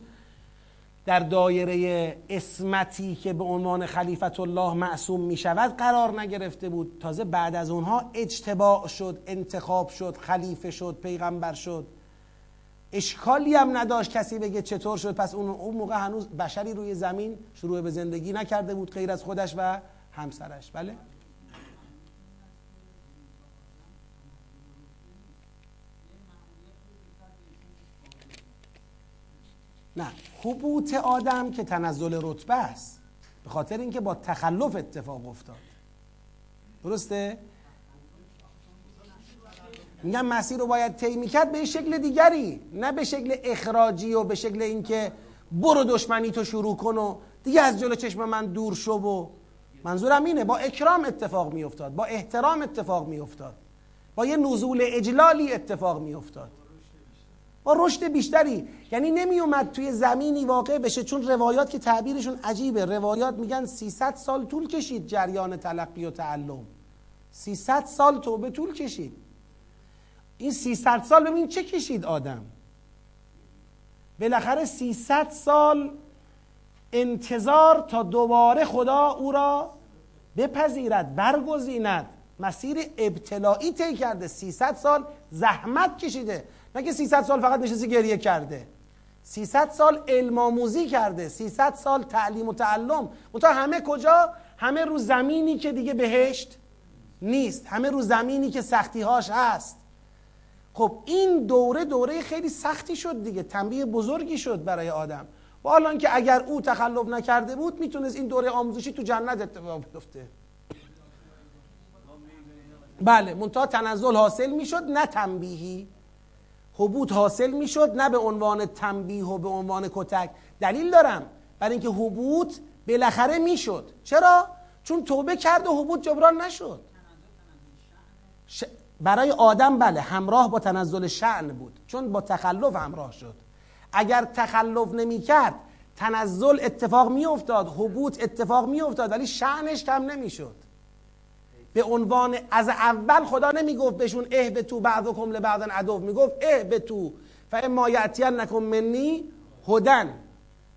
در دایره اسمتی که به عنوان خلیفت الله معصوم می شود قرار نگرفته بود. تازه بعد از اونها اجتباع شد انتخاب شد خلیفه شد پیغمبر شد. اشکالی هم نداشت کسی بگه چطور شد. پس اون, اون موقع هنوز بشری روی زمین شروع به زندگی نکرده بود غیر از خودش و همسرش. بله؟ نه. حبوط آدم که تنزل رتبه است. به خاطر اینکه با تخلف اتفاق افتاد. درسته؟ میگم مسیر رو باید طی می‌کرد به شکل دیگری. نه به شکل اخراجی و به شکل اینکه برو دشمنی تو شروع کن و دیگه از جلو چشم من دور شو و منظورم اینه. با اکرام اتفاق میافتاد. با احترام اتفاق میافتاد. با یه نزول اجلالی اتفاق میافتاد. رشد بیشتری. یعنی نمی اومد توی زمینی واقع بشه چون روایات که تعبیرشون عجیبه. روایات میگن 300 سال طول کشید جریان تلقی و تعلم. 300 سال توبه طول کشید. این 300 سال ببین چه کشید آدم؟ بالاخره 300 سال انتظار تا دوباره خدا او را بپذیرد برگزیند. مسیر ابتلایی طی کرده. 300 سال زحمت کشیده. نه 300 سال فقط نشسته گریه کرده؟ 300 سال علم آموزی کرده. 300 سال تعلیم و تعلم. منتها همه کجا؟ همه رو زمینی که دیگه بهشت نیست. همه رو زمینی که سختیهاش هست. خب این دوره دوره خیلی سختی شد دیگه. تنبیه بزرگی شد برای آدم. و الان که اگر او تخلف نکرده بود می‌تونست این دوره آموزشی تو جنت اتفاق بیفته. بله منتها تنزل حاصل می‌شد نه تنبیهی. حبوط حاصل می‌شد نه به عنوان تنبیه و به عنوان کتک. دلیل دارم. برای اینکه حبوط بالاخره می‌شد. چرا؟ چون توبه کرد و حبوط جبران نشد. برای آدم بله همراه با تنزل شعن بود. چون با تخلف همراه شد. اگر تخلف نمی کرد تنزل اتفاق می افتاد حبوط اتفاق می افتاد ولی شعنش کم نمی شد به عنوان از اول خدا نمی گفت بهشون اه به تو بعض و کمل بعضن عدو. می گفت اه به تو. فاما یعتین نکن منی هدن.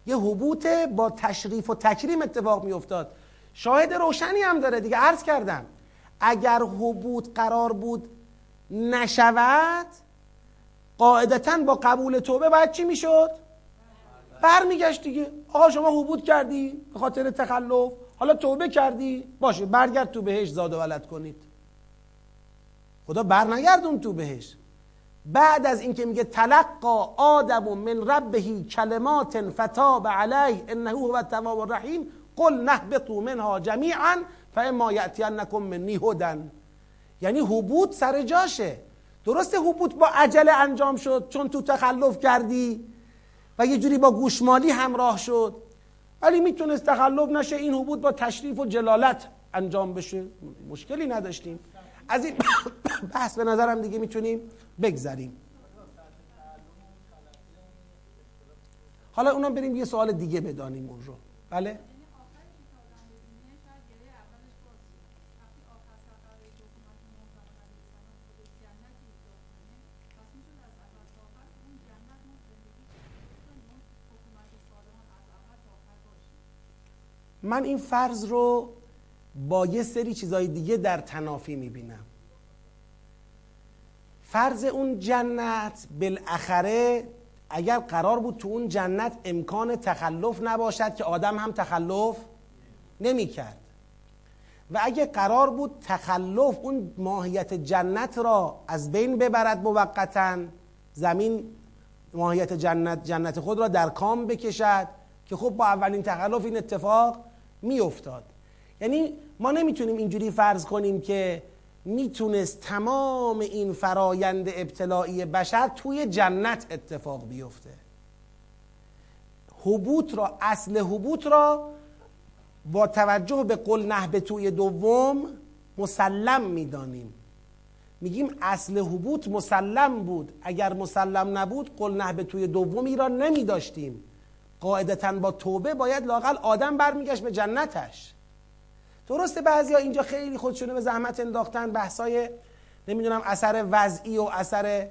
یه حبوط با تشریف و تکریم اتفاق می افتاد شاهد روشنی هم داره دیگه عرض کردم. اگر حبوط قرار بود نشود قاعدتا با قبول توبه باید چی می‌شد؟ برمیگشت دیگه. آقا شما حبود کردی به خاطر تخلف؟ حالا توبه کردی؟ باشه برگرد تو بهش زاد و ولد کنید. خدا برنگردون تو بهش. بعد از اینکه میگه تلقا آدم من ربه کلمات فتاب علیه انه هو التواب الرحیم قل نهبطوا منها جمیعا فاما یاتینکم منی هدن. یعنی حبود سر جاشه. درسته حبوط با عجله انجام شد چون تو تخلف کردی و یه جوری با گوشمالی همراه شد. ولی می‌تونست تخلف نشه. این حبوط با تشریف و جلالت انجام بشه. مشکلی نداشتیم. از این بحث به نظرم دیگه می‌تونیم بگذریم. حالا اونم بریم یه سوال دیگه بدانیم اون رو. بله؟ من این فرض رو با یه سری چیزای دیگه در تنافی می‌بینم. فرض اون جنت بالاخره اگر قرار بود تو اون جنت امکان تخلف نباشد که آدم هم تخلف نمی‌کرد. و اگه قرار بود تخلف اون ماهیت جنت را از بین ببرد موقتا زمین ماهیت جنت جنت خود را در کام بکشد که خب با اولین تخلف این اتفاق میافتاد. یعنی ما نمی‌تونیم اینجوری فرض کنیم که می‌تونست تمام این فرایند ابتلاعی بشر توی جنت اتفاق بیفته. حبوط را اصل حبوط را با توجه به قل توی دوم مسلم می‌دانیم. میگیم اصل حبوط مسلم بود. اگر مسلم نبود قل توی دومی را نمیداشتیم. قاعدتا با توبه باید لاقل آدم برمیگشت به جنتش. درسته بعضیا اینجا خیلی خودشونه به زحمت انداختن بحثای نمی‌دونم اثر وضعی و اثر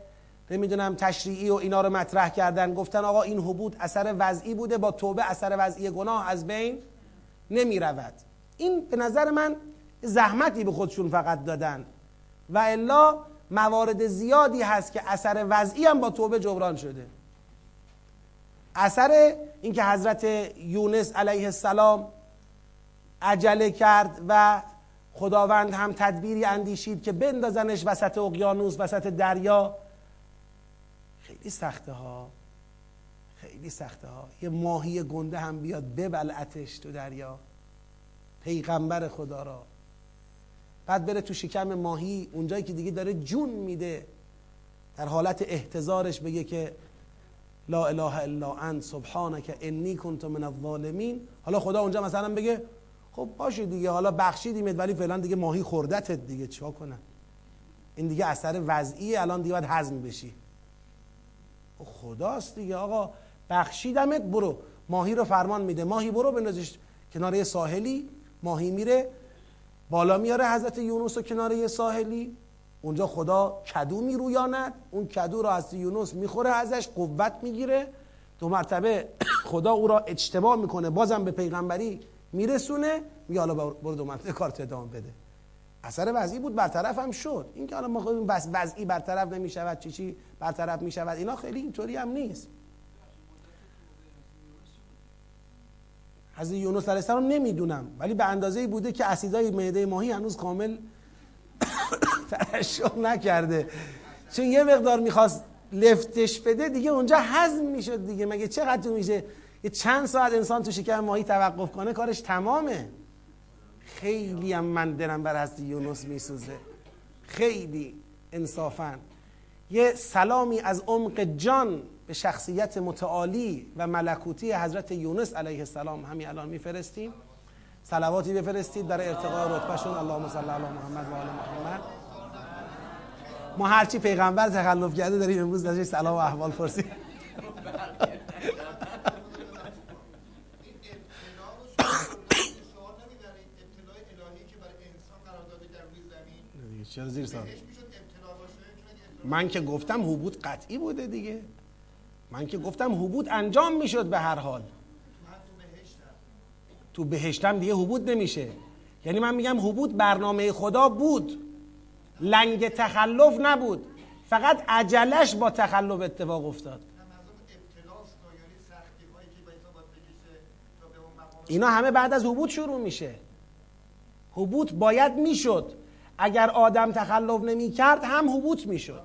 نمی‌دونم تشریعی و اینا رو مطرح کردن. گفتن آقا این حبوط اثر وضعی بوده با توبه اثر وضعی گناه از بین نمی رود این به نظر من زحمتی به خودشون فقط دادن. و الا موارد زیادی هست که اثر وضعی هم با توبه جبران شده. اثر اینکه حضرت یونس علیه السلام عجله کرد و خداوند هم تدبیری اندیشید که بندازنش وسط اقیانوس وسط دریا. خیلی سخته ها خیلی سخته ها یه ماهی گنده هم بیاد ببلعتش تو دریا. پیغمبر خدا را. بعد بره تو شکم ماهی اونجایی که دیگه داره جون میده. در حالت احتضارش بگه که لا اله الا انت سبحانك انی کنت من الظالمین. حالا خدا اونجا مثلا بگه خب باشه دیگه حالا بخشیدیمت ولی فعلا دیگه ماهی خوردتت دیگه چیکار کنم؟ این دیگه اثر وضعیه الان دیگه باید هضم بشی. خب خداست دیگه آقا بخشیدمت برو. ماهی رو فرمان میده. ماهی برو بندازش کنار ساحلی. ماهی میره بالا میاره حضرت یونس و کنار ساحلی. اونجا خدا کدو میرویاند. اون کدو را از یونس می‌خوره ازش قوت می‌گیره. دو مرتبه خدا او را اجتماع می‌کنه بازم به پیغمبری میرسونه. میگه حالا برو دو مرتبه کارت ادامه بده. اثر وضعی بود برطرف هم شد. این که حالا ما خودمون بس وضعی برطرف نمی‌شود چی چی برطرف می‌شود اینا خیلی اینطوری هم نیست. حضرت یونس علیه السلام نمی‌دونم ولی به اندازه بوده که اسیدای معده ماهی هنوز کامل ترشح نکرده. چون یه مقدار می‌خواست لفتش بده دیگه اونجا هضم می‌شد دیگه. مگه چقدر میشه یه چند ساعت انسان تو شکم ماهی توقف کنه کارش تمامه. خیلی هم من دلم بر هستی یونس میسوزه. خیلی انصافا. یه سلامی از عمق جان به شخصیت متعالی و ملکوتی حضرت یونس علیه السلام همین الان میفرستیم. صلواتی بفرستید برای ارتقاء رتبهشون. اللهم صل علی محمد و آل محمد. ما هرچی پیغمبر تخلف کرده داریم امروز ازش سلام و احوال پرسید چرا زیر سال؟ من که گفتم حبوط قطعی بوده دیگه. من که گفتم حبوط انجام می‌شد به هر حال. تو بهشتم دیگه حبوط نمیشه. یعنی من میگم حبوط برنامه خدا بود. لنگ تخلف نبود. فقط عجلش با تخلف اتفاق افتاد. اینا همه بعد از حبوط شروع میشه. حبوط باید می‌شد. اگر آدم تخلف نمی کرد هم حبوط می‌شد.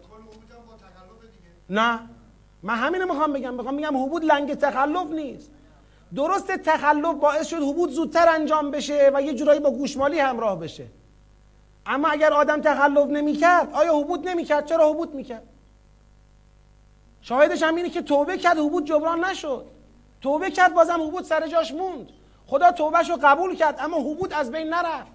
نه. من همینو می‌خوام بگم. می‌خوام میگم حبوط لنگ تخلف نیست. درست تخلف باعث شد حبوط زودتر انجام بشه و یه جورایی با گوشمالی همراه بشه. اما اگر آدم تخلف نمی‌کرد آیا حبوط نمی‌کرد؟ چرا حبوط می‌کرد؟ شاهدش هم اینه که توبه کرد حبوط جبران نشد. توبه کرد بازم حبوط سر جاش موند. خدا توبهش رو قبول کرد اما حبوط از بین نرفت.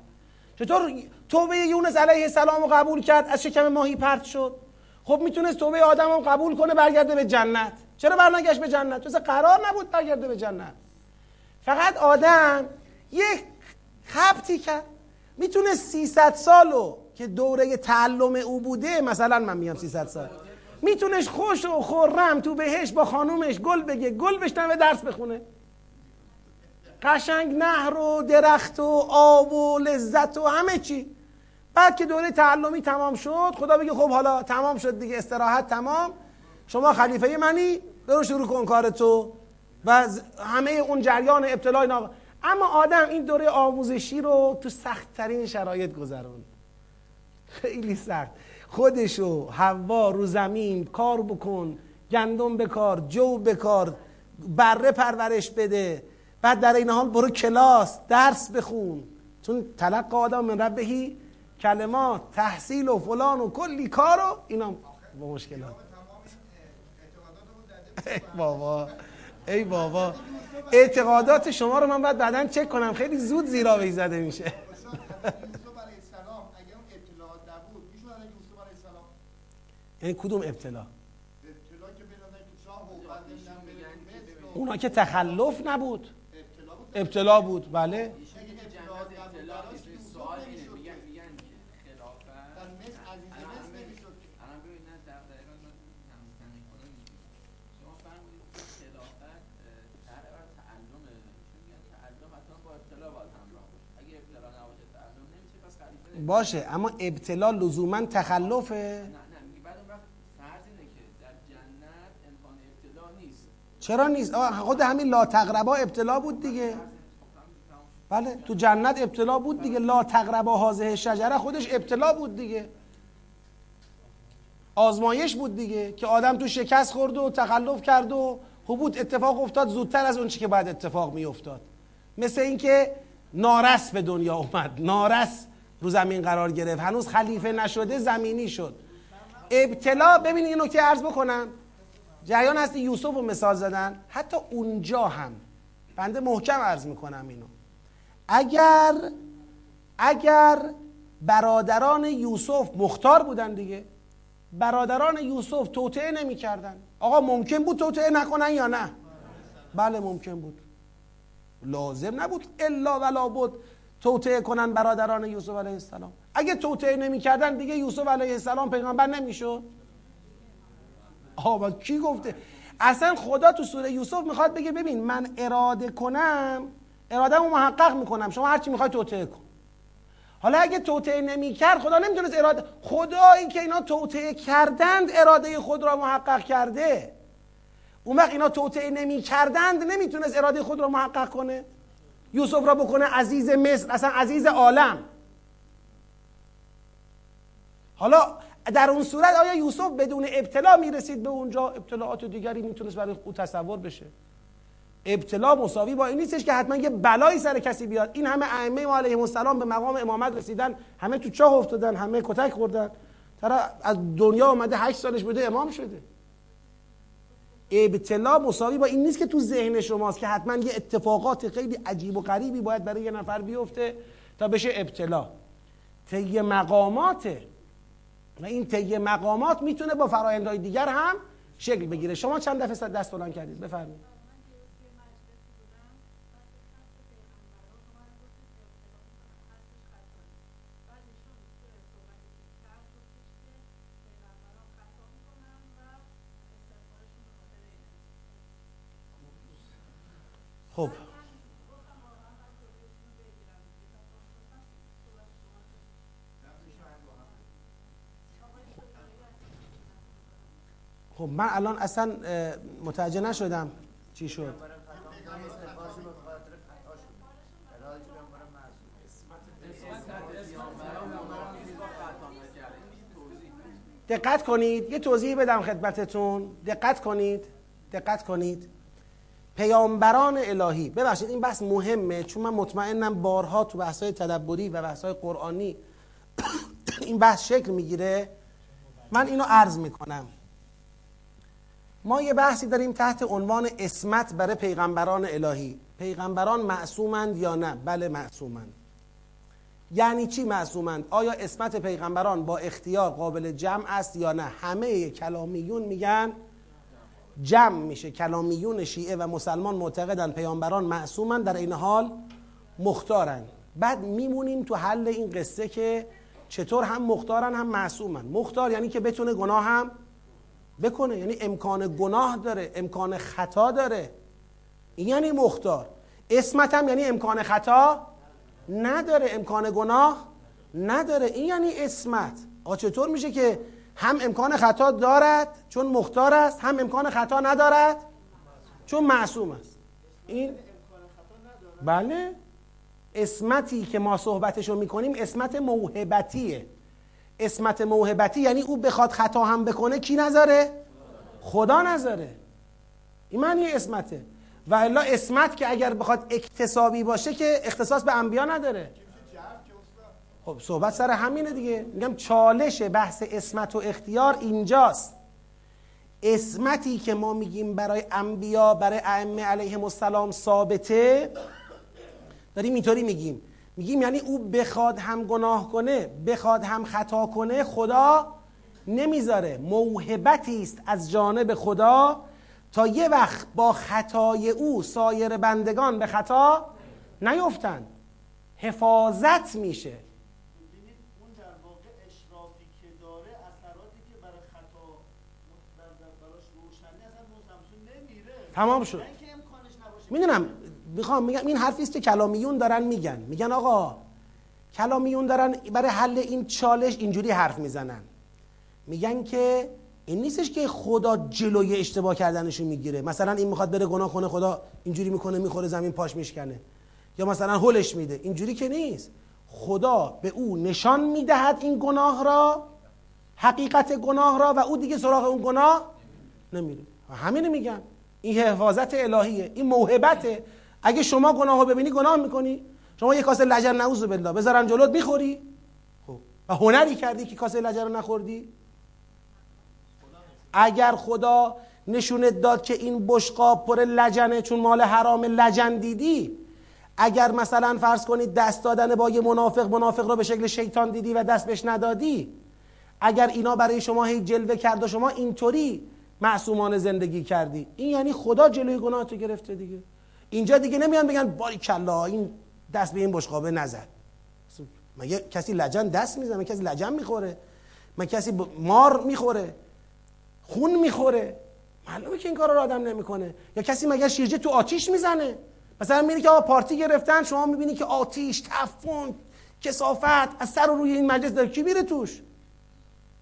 چطور توبه یونس علیه السلام رو قبول کرد؟ از شکم ماهی پرت شد؟ خب می‌تونست توبه آدم هم قبول کنه برگرده به جنت. چرا برنگشت به جنت؟ چون قرار نبود برگرده به جنت. فقط آدم یک خبتی کرد می‌تونه 300 سالو که دوره تعلم او بوده مثلا من میام 300 سال میتونش خوش و خورم تو بهش با خانومش گل بگه گل بشنوه درس بخونه. قشنگ نهر و درخت و آب و لذت و همه چی. بعد که دوره تعلمی تمام شد خدا بگه خب حالا تمام شد دیگه استراحت تمام. شما خلیفه منی برو شروع کن کار تو. و همه اون جریان ابتلای ناق... اما آدم این دوره آموزشی رو تو سخت ترین شرایط گذرون خیلی سخت. خودشو هوا رو زمین کار بکن گندم بکار جو بکار بره پرورش بده. بعد در این حال برو کلاس درس بخون. چون تلق آدم من ربهی کلمات تحصیل و فلان و کلی کار و اینا. با مشکلات. ای بابا. ای بابا. اعتقادات شما رو من باید بعدا چک کنم. خیلی زود زیرا زده میشه. یعنی کدوم ابتلا؟ اونا که تخلف نبود. ابتلا بود. بله. باشه اما ابتلا لزوما تخلفه. چرا نیست؟ خود همین لا تقربا ابتلا بود دیگه. بله تو جنت ابتلا بود دیگه. لا تقربا حاضه شجره خودش ابتلا بود دیگه. آزمایش بود دیگه که آدم تو شکست خورد و تخلف کرد و حبوط اتفاق افتاد. زودتر از اون چی که بعد اتفاق می افتاد مثل اینکه نارس به دنیا اومد. نارس. رو زمین قرار گرفت. هنوز خلیفه نشده زمینی شد. ابتلا ببینید این نکته عرض بکنم. جریان هست یوسف رو مثال زدن. حتی اونجا هم. بنده محکم عرض می‌کنم اینو. اگر اگر برادران یوسف مختار بودن دیگه برادران یوسف توطعه نمی‌کردن. آقا ممکن بود توطعه نکنن یا نه؟ بله ممکن بود. لازم نبود. الا ولا بود. توطعه کنن برادران یوسف علیه السلام. اگه توطعه نمی‌کردن دیگه یوسف علیه السلام پیغمبر نمی‌شد. آقا کی گفته؟ اصلا خدا تو سوره یوسف می‌خواد بگه ببین من اراده کنم اراده رو محقق می‌کنم. شما هرچی می‌خوای توطعه کن. حالا اگه توطعه نمی‌کرد خدا نمی‌تونست اراده خدایی که اینا توطعه کردند اراده خود را محقق کرده. اون وقت اینا توطعه نمی‌کردند نمی‌تونست اراده خود را محقق کنه. یوسف را بکنه عزیز مصر اصلا عزیز عالم. حالا در اون صورت آیا یوسف بدون ابتلا می‌رسید به اونجا؟ ابتلاعات دیگری می‌تونست برای او تصور بشه. ابتلا مساوی با این نیستش که حتما یه بلایی سر کسی بیاد. این همه ائمه ما علیهم السلام به مقام امامت رسیدن همه تو چاه افتادن همه کتک خوردن. ترا از دنیا اومده هشت سالش بوده امام شده. ابتلا مساوی با این نیست که تو ذهن شماست که حتما یه اتفاقات خیلی عجیب و غریبی باید برای یه نفر بیفته تا بشه ابتلا. طی مقاماته و این طی مقامات می‌تونه با فرایندهای دیگر هم شکل بگیره. شما چند دفعه دست بلند کردید؟ بفرمایید. خب. خب من الان اصلا متوجه نشدم چی شد. دقت کنید یه توضیح بدم خدمتتون. دقت کنید. دقت کنید. پیامبران الهی. ببخشید این بحث مهمه چون من مطمئنم بارها تو بحث های تدبری و بحث های قرآنی این بحث شکل می‌گیره. من اینو عرض می‌کنم. ما یه بحثی داریم تحت عنوان اسمت برای پیغمبران الهی. پیغمبران معصومند یا نه؟ بله معصومند. یعنی چی معصومند؟ آیا اسمت پیغمبران با اختیار قابل جمع است یا نه؟ همه کلامیون میگن جمع میشه. کلامیون شیعه و مسلمان معتقدن پیامبران معصومن در این حال مختارن. بعد میمونیم تو حل این قصه که چطور هم مختارن هم معصومن. مختار یعنی که بتونه گناه هم بکنه. یعنی امکان گناه داره امکان خطا داره. یعنی مختار. اسمت هم یعنی امکان خطا نداره امکان گناه نداره. این یعنی اسمت آ چطور میشه که هم امکان خطا دارد چون مختار است هم امکان خطا ندارد چون معصوم است. این بله؟ اسمتی که ما صحبتشو می‌کنیم اسمت موهبتیه. اسمت موهبتی یعنی او بخواد خطا هم بکنه کی نذاره؟ خدا نذاره. این معنی اسمته. و الا اسمت که اگر بخواد اکتسابی باشه که اختصاص به انبیا نداره. خب صحبت سر همینه دیگه. میگم چالش بحث اسمت و اختیار اینجاست. اسمتی که ما میگیم برای انبیا برای ائمه علیهم السلام ثابته داریم اینطوری میگیم. میگیم یعنی او بخواد هم گناه کنه بخواد هم خطا کنه خدا نمی‌ذاره. موهبتی است از جانب خدا تا یه وقت با خطای او سایر بندگان به خطا نیفتند حفاظت میشه. تمام شد. می‌دونم می‌خوام میگم این حرفی است که کلامیون دارن میگن. میگن آقا کلامیون دارن برای حل این چالش اینجوری حرف می‌زنن. میگن که این نیستش که خدا جلوی اشتباه کردنشو می‌گیره. مثلا این می‌خواد بره گناه کنه خدا اینجوری می‌کنه می‌خوره زمین پاش میشکنه. یا مثلا هلش میده. اینجوری که نیست. خدا به او نشان می‌دهد این گناه را حقیقت گناه را و او دیگه سراغ اون گناه نمیره. همینه میگن. این حفاظت الهیه این موهبته. اگه شما گناه رو ببینی گناه می‌کنی. شما یه کاسه لجن نعوذ بالله. بذارن جلوت می‌خوری. خب. و هنری کردی که کاسه لجن رو نخوردی؟ اگر خدا نشونت داد که این بشقاب پر لجنه چون مال حرام لجن دیدی اگر مثلا فرض کنید دست دادن با یه منافق منافق رو به شکل شیطان دیدی و دست بهش ندادی اگر اینا برای شما هی جلوه کرد و شما اینطوری معصومانه زندگی کردی. این یعنی خدا جلوی گناه تو گرفته دیگه. اینجا دیگه نمیان بگن باری کلا این دست به این بشقابه نزد. مگه کسی لجن دست می‌زنه؟ کسی لجن می‌خوره؟ مگه کسی مار می‌خوره؟ خون می‌خوره؟ معلومه که این کار رو آدم نمی‌کنه. یا کسی مگه شیرجه تو آتیش می‌زنه؟ مثلا میری که آقا پارتی گرفتن شما می‌بینی که آتیش تفون کسافت از سر و روی این مجلس داره کی میره توش؟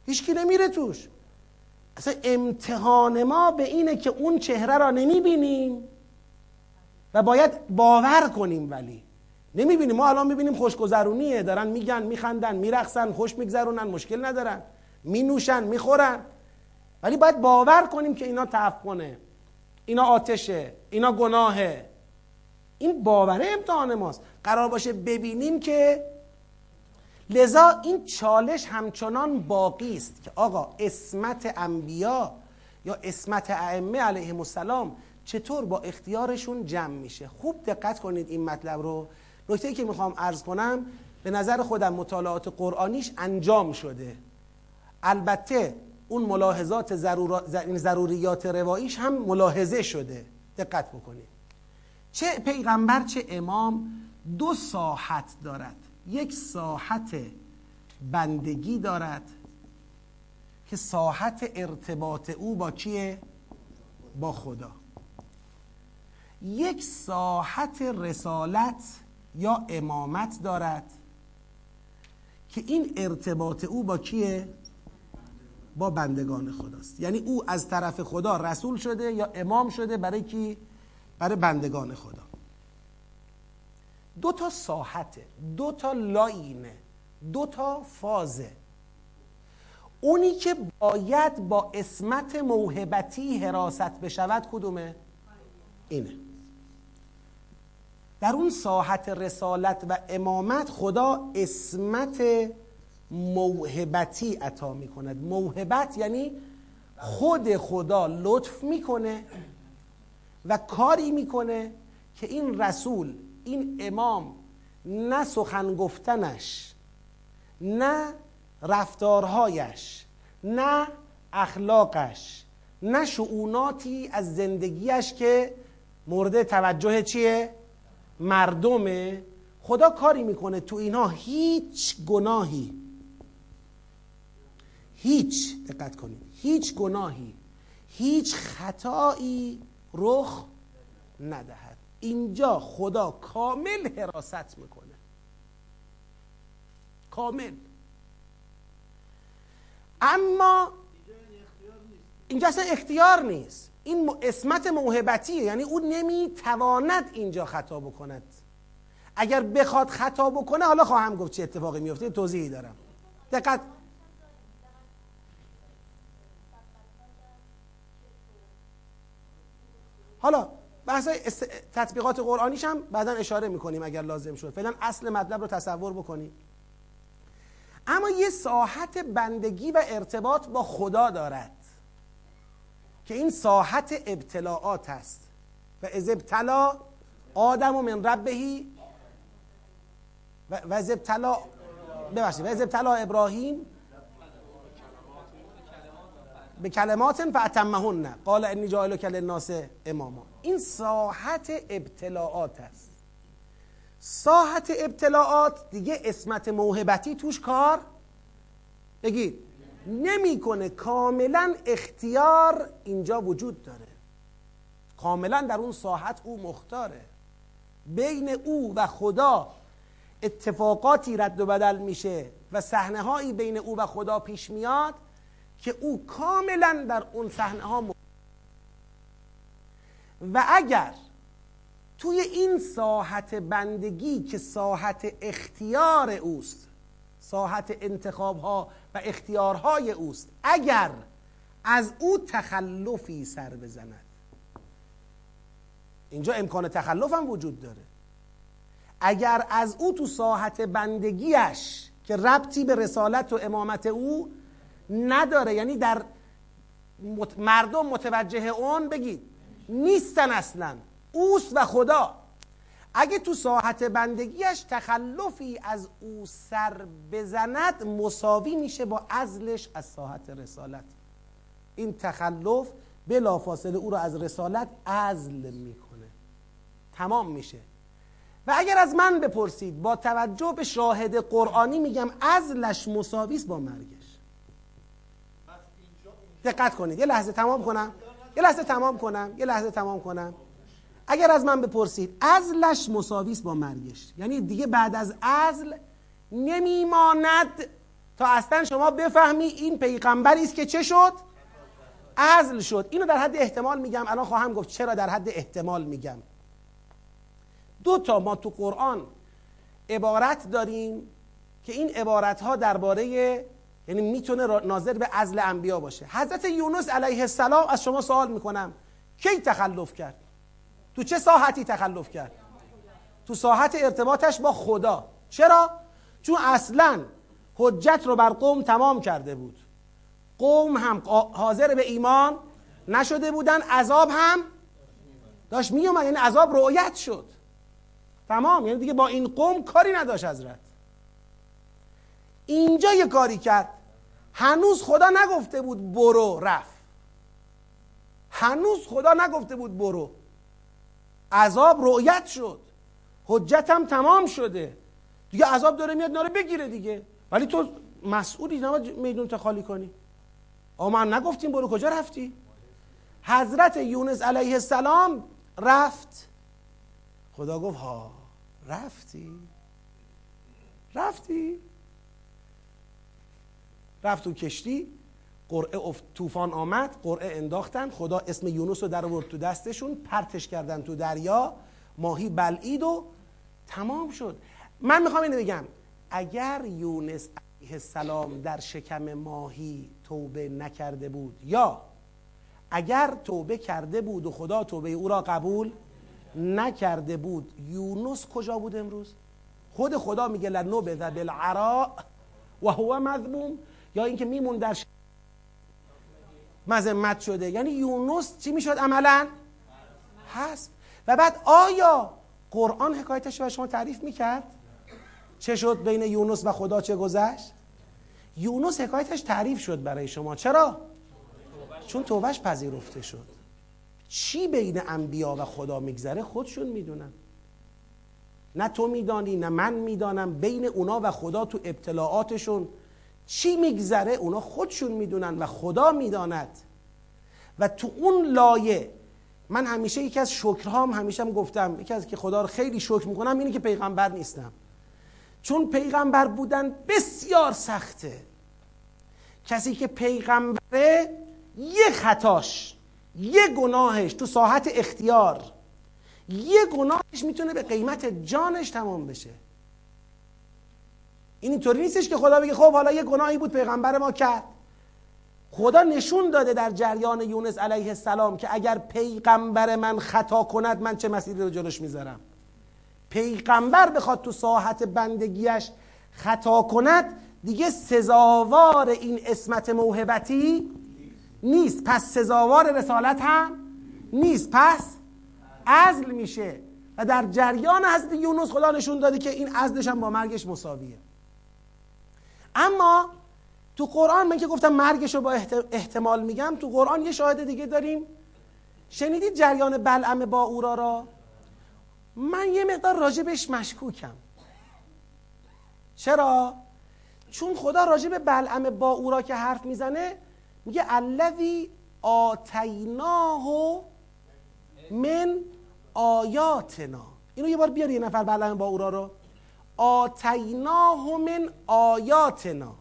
هیچکی نمیره توش. اصلا امتحان ما به اینه که اون چهره را نمی‌بینیم و باید باور کنیم ولی. نمی‌بینیم. ما الان می‌بینیم خوشگذرونیه. دارن میگن میخندن میرقصن خوش میگذرونن مشکل ندارن. مینوشن می‌خورن. ولی باید باور کنیم که اینا تعفنه. اینا آتشه. اینا گناهه. این باوره امتحان ماست. قرار باشه ببینیم که لذا این چالش همچنان باقی است که آقا اسمت انبیا یا اسمت ائمه علیهم السلام چطور با اختیارشون جمع میشه. خوب دقت کنید این مطلب رو. نکته که می‌خوام عرض کنم به نظر خودم مطالعات قرآنیش انجام شده. البته اون ملاحظات ضروریات رواییش هم ملاحظه شده. دقت بکنید. چه پیغمبر چه امام دو ساحت دارد. یک ساحت بندگی دارد که ساحت ارتباط او با کیه؟ با خدا یک ساحت رسالت یا امامت دارد که این ارتباط او با کیه؟ با بندگان خداست یعنی او از طرف خدا رسول شده یا امام شده برای کی؟ برای بندگان خدا دو تا ساحته دو تا لاینه دو تا فازه. اونی که باید با اسمت موهبتی حراست بشود کدومه؟ اینه. در اون ساحت رسالت و امامت خدا اسمت موهبتی عطا می کند موهبت یعنی خود خدا لطف می‌کنه و کاری می‌کنه که این رسول این امام نه سخن گفتنش نه رفتارهایش نه اخلاقش نه شعوناتی از زندگیش که مورد توجه چیه؟ مردمه خدا کاری می‌کنه تو اینها هیچ گناهی. هیچ دقت کنید هیچ گناهی هیچ خطایی رخ ندهد. اینجا خدا کامل حراست می‌کنه. کامل. اما اینجا اصلا اختیار نیست. این اسمت موهبتیه. یعنی او نمی‌تواند اینجا خطا بکند. اگر بخواد خطا بکنه حالا خواهم گفت چه اتفاقی میفته توضیحی دارم. دقت. حالا بحث تطبیقات قرآنیش هم بعدا اشاره می‌کنیم اگر لازم شد. فعلا اصل مطلب رو تصور بکنیم. اما یه ساحت بندگی و ارتباط با خدا دارد که این ساحت ابتلاعات است. و از ابتلا آدم و من ربهی و از ابتلا ببخشید و از ابتلا ابراهیم به کلمات فاتمهن قال انی جاعلک للناس اماما. این ساحت ابتلاعات است. ساحت ابتلاعات دیگه اسمت موهبتی توش کار بگید نمی‌کنه. کاملا اختیار اینجا وجود داره. کاملا در اون ساحت او مختاره. بین او و خدا اتفاقاتی رد و بدل میشه و صحنه هایی بین او و خدا پیش میاد که او کاملا در اون صحنه ها و اگر توی این ساحت بندگی که ساحت اختیار اوست ساحت انتخاب ها و اختیارهای اوست اگر از او تخلفی سر بزند. اینجا امکان تخلف هم وجود داره. اگر از او تو ساحت بندگیش که ربطی به رسالت و امامت او نداره یعنی در مردم متوجه اون بگید نیستن اصلا. اوست و خدا. اگه تو ساحت بندگیش تخلفی از او سر بزند مساوی میشه با ازلش از ساحت رسالت. این تخلف بلافاصله او رو از رسالت ازل می‌کنه. تمام میشه. و اگر از من بپرسید با توجه به شاهد قرآنی میگم ازلش مساویس با مرگش. دقت کنید. یه لحظه تمام کنم. یه لحظه تمام کنم یه لحظه تمام کنم. اگر از من بپرسید ازلش مساویس با مرگش. یعنی دیگه بعد از ازل نمیماند تا اصلا شما بفهمی این پیغمبری است که چه شد؟ ازل شد. اینو در حد احتمال میگم. الان خواهم گفت چرا در حد احتمال میگم. دو تا ما تو قرآن عبارت داریم که این عبارت ها درباره یعنی می‌تونه ناظر به ازل انبیا باشه. حضرت یونس علیه السلام از شما سوال می‌کنم. کی تخلف کرد؟ تو چه ساحتی تخلف کرد؟ تو ساحت ارتباطش با خدا. چرا؟ چون اصلا حجت رو بر قوم تمام کرده بود. قوم هم حاضر به ایمان نشده بودن عذاب هم داشت میومد یعنی عذاب رؤیت شد. تمام. یعنی دیگه با این قوم کاری نداشت حضرت. اینجا یه کاری کرد. هنوز خدا نگفته بود برو رفت. هنوز خدا نگفته بود برو. عذاب رؤیت شد. حجتم تمام شده. دیگه عذاب داره میاد ناره بگیره دیگه. ولی تو مسئولی نباید میدون تا خالی کنی. آما من نگفتیم برو کجا رفتی؟ حضرت یونس علیه السلام رفت. خدا گفت ها رفتی. رفتی. رفت تو کشتی قرعه طوفان آمد قرعه انداختن خدا اسم یونس رو در آورد تو دستشون پرتش کردن تو دریا ماهی بلعید و تمام شد. من می‌خوام اینو بگم اگر یونس علیه السلام در شکم ماهی توبه نکرده بود یا اگر توبه کرده بود و خدا توبه او را قبول نکرده بود یونس کجا بود امروز؟ خود خدا میگه لنوبه بالعراء و هو مذموم. یا اینکه میمون در مذمت شده. یعنی یونس چی می‌شد عملا؟ هست و بعد آیا قرآن حکایتش رو شما تعریف می‌کرد؟ چه شد بین یونس و خدا چه گذشت؟ یونس حکایتش تعریف شد برای شما. چرا؟ چون توبهش پذیرفته شد. چی بین انبیا و خدا میگذره خودشون می‌دونن. نه تو میدانی نه من می‌دانم. بین اونا و خدا تو ابتلاعاتشون چی میگذره اونا خودشون می‌دونن و خدا می‌داند. و تو اون لایه من همیشه یکی از شکرهام همیشه هم گفتم یکی از که خدا رو خیلی شکر می‌کنم اینه که پیغمبر نیستم. چون پیغمبر بودن بسیار سخته. کسی که پیغمبره یه خطاش یه گناهش تو ساحت اختیار یه گناهش می‌تونه به قیمت جانش تمام بشه. این اینطوری نیستش که خدا بگه خب حالا یه گناهی بود پیغمبر ما کرد. خدا نشون داده در جریان یونس علیه السلام که اگر پیغمبر من خطا کند من چه مسیری رو جلوش می‌ذارم؟ پیغمبر بخواد تو ساحت بندگیش خطا کند دیگه سزاوار این اسمت موهبتی نیست. پس سزاوار رسالت هم نیست. پس ازل میشه. و در جریان حضرت یونس خدا نشون داده که این ازلش هم با مرگش مساویه. اما تو قرآن من که گفتم مرگش رو با احتمال میگم تو قرآن یه شاهد دیگه داریم. شنیدید جریان بلعم با اورا را من یه مقدار راجبش مشکوکم. چرا؟ چون خدا راجب بلعم با اورا که حرف می‌زنه میگه الذی آتیناه من آیاتنا. اینو یه بار بیاری یه نفر بلعم با اورا رو آتیناه من آیاتنا.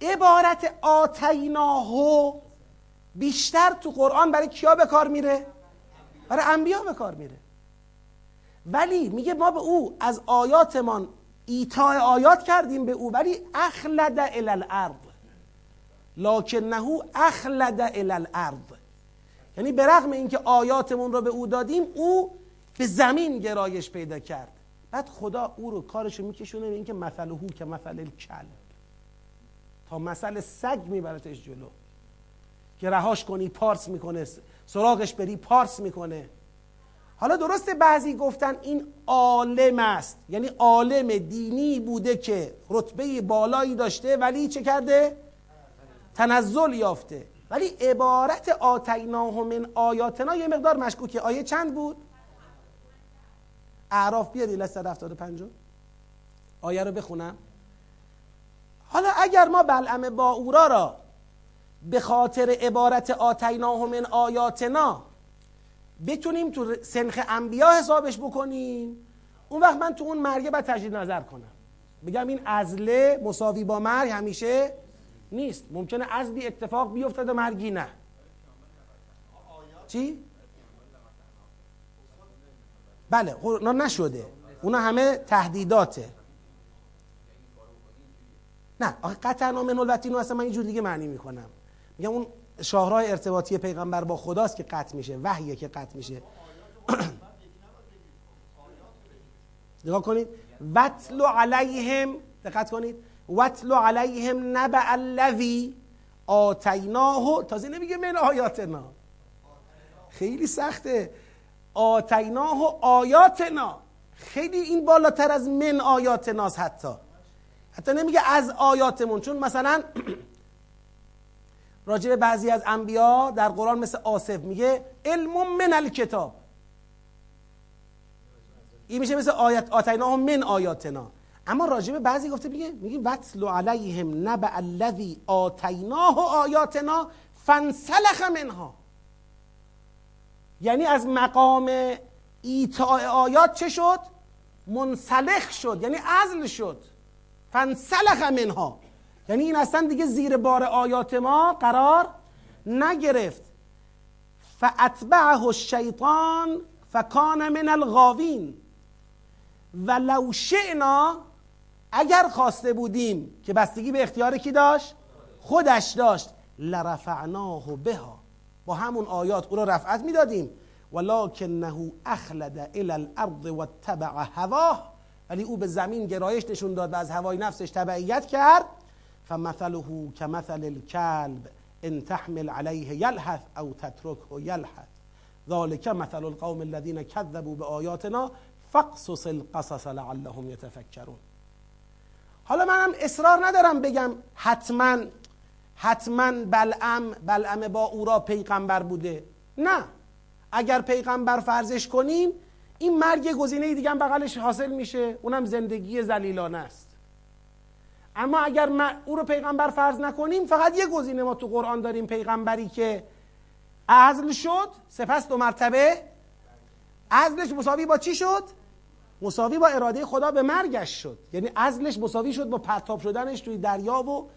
عبارت آتیناه بیشتر تو قرآن برای کیا به کار میره؟ برای انبیا به کار میره. ولی میگه ما به او از آیاتمان ایتاء آیات کردیم به او ولی اخلد الى الارض. لکنه اخلد الى الارض. یعنی به رغم اینکه آیاتمون رو به او دادیم او به زمین گرایش پیدا کرد. بعد خدا او رو کارشو میکشونه به اینکه مثل هو که مثل الکلب تا مثل سگ میبرتش جلو. که رهاش کنی پارس می‌کنه سراغش بری پارس می‌کنه. حالا درسته بعضی گفتن این عالم است. یعنی عالم دینی بوده که رتبه بالایی داشته ولی چه کرده؟ تنزل یافته. ولی عبارت آتیناه من آیاتنا یه مقدار مشکوکه. آیه چند بود؟ اعراف بیاد ایل 175 آیه رو بخونم. حالا اگر ما بلعم با اورا را به خاطر عبارت آتیناه من آیاتنا بتونیم تو سنخ انبیا حسابش بکنیم اون وقت من تو اون مرگه باید تجدید نظر کنم. بگم این ازله مساوی با مرگ همیشه نیست. ممکنه ازلی اتفاق بیفتد و مرگی نه. چی؟ بله خب اونا نشده. اونا همه تهدیداته. نه آخه قطعا من الوتین اصلا من اینجور دیگه معنی می‌کنم. میگم اون شاهراه ارتباطی پیغمبر با خداست که قطع میشه وحیه که قطع میشه. نگاه کنید. وطلو علیهم دقت کنید. وطلو علیهم نبع الذی آتیناه تازه نمیگه من آیاتنا. خیلی سخته. آتیناه آیاتنا. خیلی این بالاتر از من آیاتناست حتی. حتی نمیگه از آیاتمون چون مثلا راجع بعضی از انبیا در قرآن مثل آصف میگه علم من الکتاب. این میشه مثل آیت آتینا من آیاتنا. اما راجع بعضی گفته میگه میگه وتلو علیهم نبع الذی آتیناه آیاتنا فانسلخ منها. یعنی از مقام ایتاء آیات چه شد؟ منسلخ شد یعنی ازل شد. فانسلخ منها. یعنی این اصلا دیگه زیر بار آیات ما قرار نگرفت. فاتبعه الشیطان فکان من الغاوین. و لو شئنا اگر خواسته بودیم که بستگی به اختیار کی داشت؟ خودش داشت. لرفعناه بها. با همون آیات او را رفعت می‌دادیم. ولکنه اخلد الى الارض واتبع هواه. ولی او به زمین گرایش نشون داد و از هوای نفسش تبعیت کرد. فمثله كمثل الكلب ان تحمل عليه يلحث او تتركه يلحث ذلك مثل القوم الذين كذبوا بآياتنا فقصص القصص لعلهم یتفکرون. حالا منم اصرار ندارم بگم حتما حتما بلعم بلعم با او را پیغمبر بوده. نه. اگر پیغمبر فرضش کنیم این مرگ گزینه دیگه هم بغلش حاصل میشه. اونم زندگی زلیلانه است. اما اگر او رو پیغمبر فرض نکنیم فقط یه گزینه ما تو قرآن داریم. پیغمبری که عزل شد سپس دو مرتبه عزلش مساوی با چی شد؟ مساوی با اراده خدا به مرگش شد. یعنی عزلش مساوی شد با پرتاب شدنش توی دریا و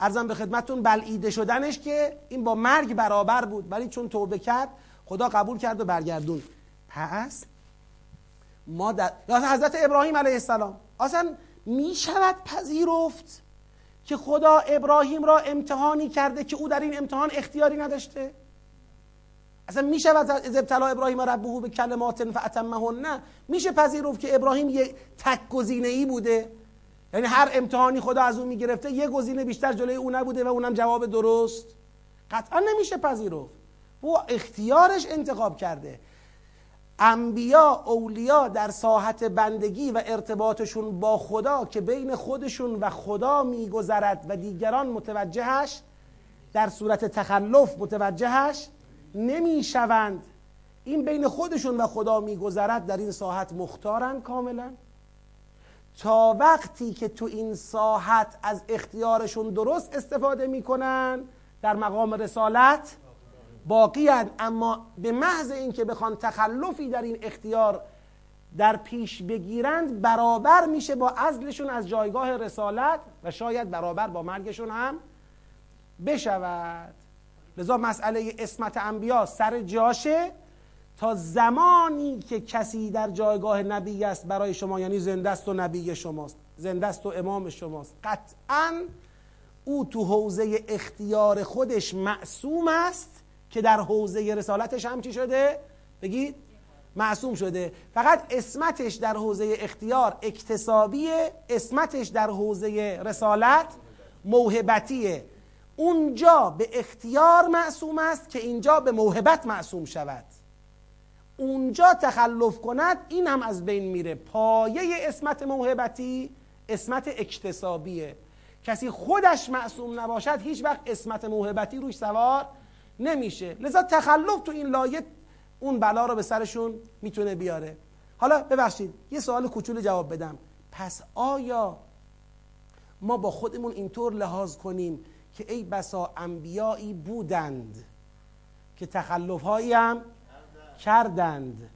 ارزم به خدمتون بلعیده شدنش که این با مرگ برابر بود ولی چون توبه کرد خدا قبول کرد و برگردون. پس ما در حضرت ابراهیم علیه السلام. اصلا می شود پذیرفت که خدا ابراهیم را امتحانی کرده که او در این امتحان اختیاری نداشته؟ اصلا می شود از ابتلا ابراهیم ربه به کلمات فاتمهن نه میشه پذیرفت که ابراهیم یه تک گزینه ای بوده؟ یعنی هر امتحانی خدا از اون می‌گرفته یه گزینه بیشتر جلوی او نبوده و اونم جواب درست. قطعا نمیشه پذیرفت. او اختیارش انتخاب کرده. انبیا اولیا در ساحت بندگی و ارتباطشون با خدا که بین خودشون و خدا میگذرد و دیگران متوجهش در صورت تخلف متوجهش نمی‌شوند. این بین خودشون و خدا میگذرد در این ساحت مختارن کاملا. تا وقتی که تو این ساحت از اختیارشون درست استفاده می‌کنن در مقام رسالت باقی اما به محض اینکه بخوان تخلفی در این اختیار در پیش بگیرند برابر میشه با عزلشون از جایگاه رسالت و شاید برابر با مرگشون هم بشود. لذا مسئله اسمت انبیا سر جاشه. تا زمانی که کسی در جایگاه نبی است برای شما یعنی زندست و نبی شماست زندست و امام شماست. قطعا او تو حوزه اختیار خودش معصوم است که در حوزه رسالتش هم چی شده؟ بگید. معصوم شده. فقط اسمتش در حوزه اختیار اکتسابیه اسمتش در حوزه رسالت موهبتیه. اونجا به اختیار معصوم است که اینجا به موهبت معصوم شود. اونجا تخلف کند این هم از بین میره. پایه اسمت موهبتی اسمت اکتسابیه. کسی خودش معصوم نباشد هیچ وقت اسمت موهبتی روش سوار نمیشه. لذا تخلف تو این لایه اون بلا رو به سرشون می‌تونه بیاره. حالا ببخشید یه سوال کوچولو جواب بدم. پس آیا ما با خودمون اینطور لحاظ کنیم که ای بسا انبیایی بودند که تخلف هایی هم کردند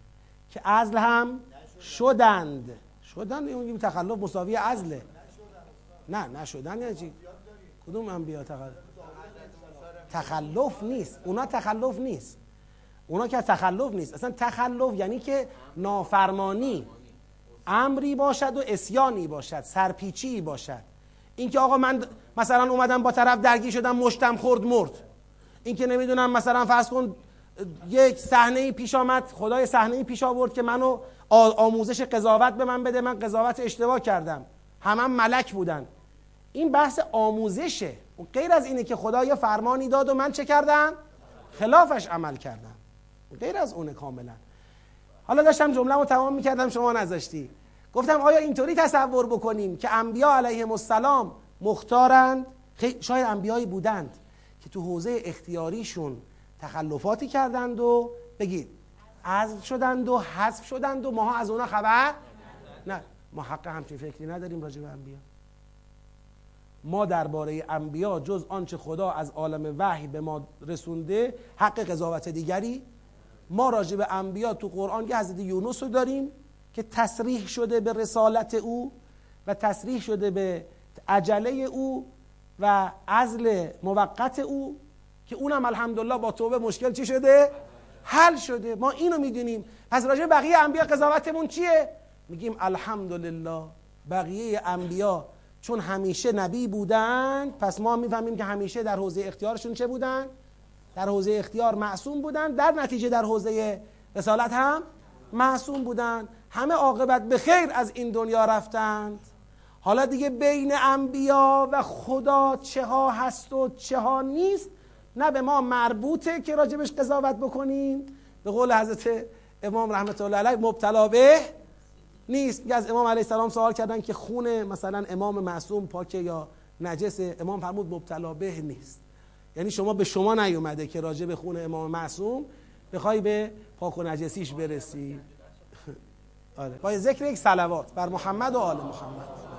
که ازل هم شدند. شدند اون تخلف مساوی ازله نه نشدن یعنی چی؟ کدوم انبیا تخلف؟ تخلف نیست. اونا تخلف نیست. اونا که تخلف نیست. اصلا تخلف یعنی که نافرمانی. امری باشد و اسیانی باشد سرپیچی باشد. اینکه آقا من مثلا اومدم با طرف درگیر شدم مشتم خورد مرد. اینکه نمی‌دونم مثلا فرض کن یک صحنه پیش آمد خدای صحنه پیش آورد که منو آموزش قضاوت به من بده. من قضاوت اشتباه کردم. همه هم ملک بودن. این بحث آموزشه. غیر از اینه که خدا یه فرمانی داد و من چه کردم؟ خلافش عمل کردم. غیر از اونه کاملا. حالا داشتم جمله رو تمام می‌کردم شما نذاشتی. گفتم آیا اینطوری تصور بکنیم که انبیا علیهم السلام مختارند؟ شاید انبیایی بودند که تو حوزه اختیاریشون تخلفاتی کردند و بگید از شدند و حذف شدند و ماها از اونا خبر نه. ما حق همچین فکری نداریم راجع به انبیا. ما درباره انبیا جز آنچه خدا از عالم وحی به ما رسونده حق قضاوت دیگری ما راجع به انبیا تو قرآن یه حضرت یونس رو داریم که تصریح شده به رسالت او و تصریح شده به عجله او و عزل موقت او که اونم الحمدلله با توبه مشکل چی شده؟ حل شده ما اینو می‌دونیم پس راجع بقیه انبیا قضاوتمون چیه؟ میگیم الحمدلله بقیه انبیا چون همیشه نبی بودند پس ما می‌فهمیم که همیشه در حوزه اختیارشون چه بودن؟ در حوزه اختیار معصوم بودن در نتیجه در حوزه رسالت هم معصوم بودن همه عاقبت به خیر از این دنیا رفتند حالا دیگه بین انبیا و خدا چه ها هست و چه ها نیست نه به ما مربوطه که راجبش قضاوت بکنیم. به قول حضرت امام رحمت الله علیه مبتلا به نیست. از امام علیه السلام سوال کردن که خون مثلا امام معصوم پاکه یا نجسه امام فرمود مبتلا به نیست. یعنی شما به شما نیومده که راجع به خون امام معصوم بخوای به پاک و نجسیش برسی. آره. با ذکر یک صلوات بر محمد و آل محمد.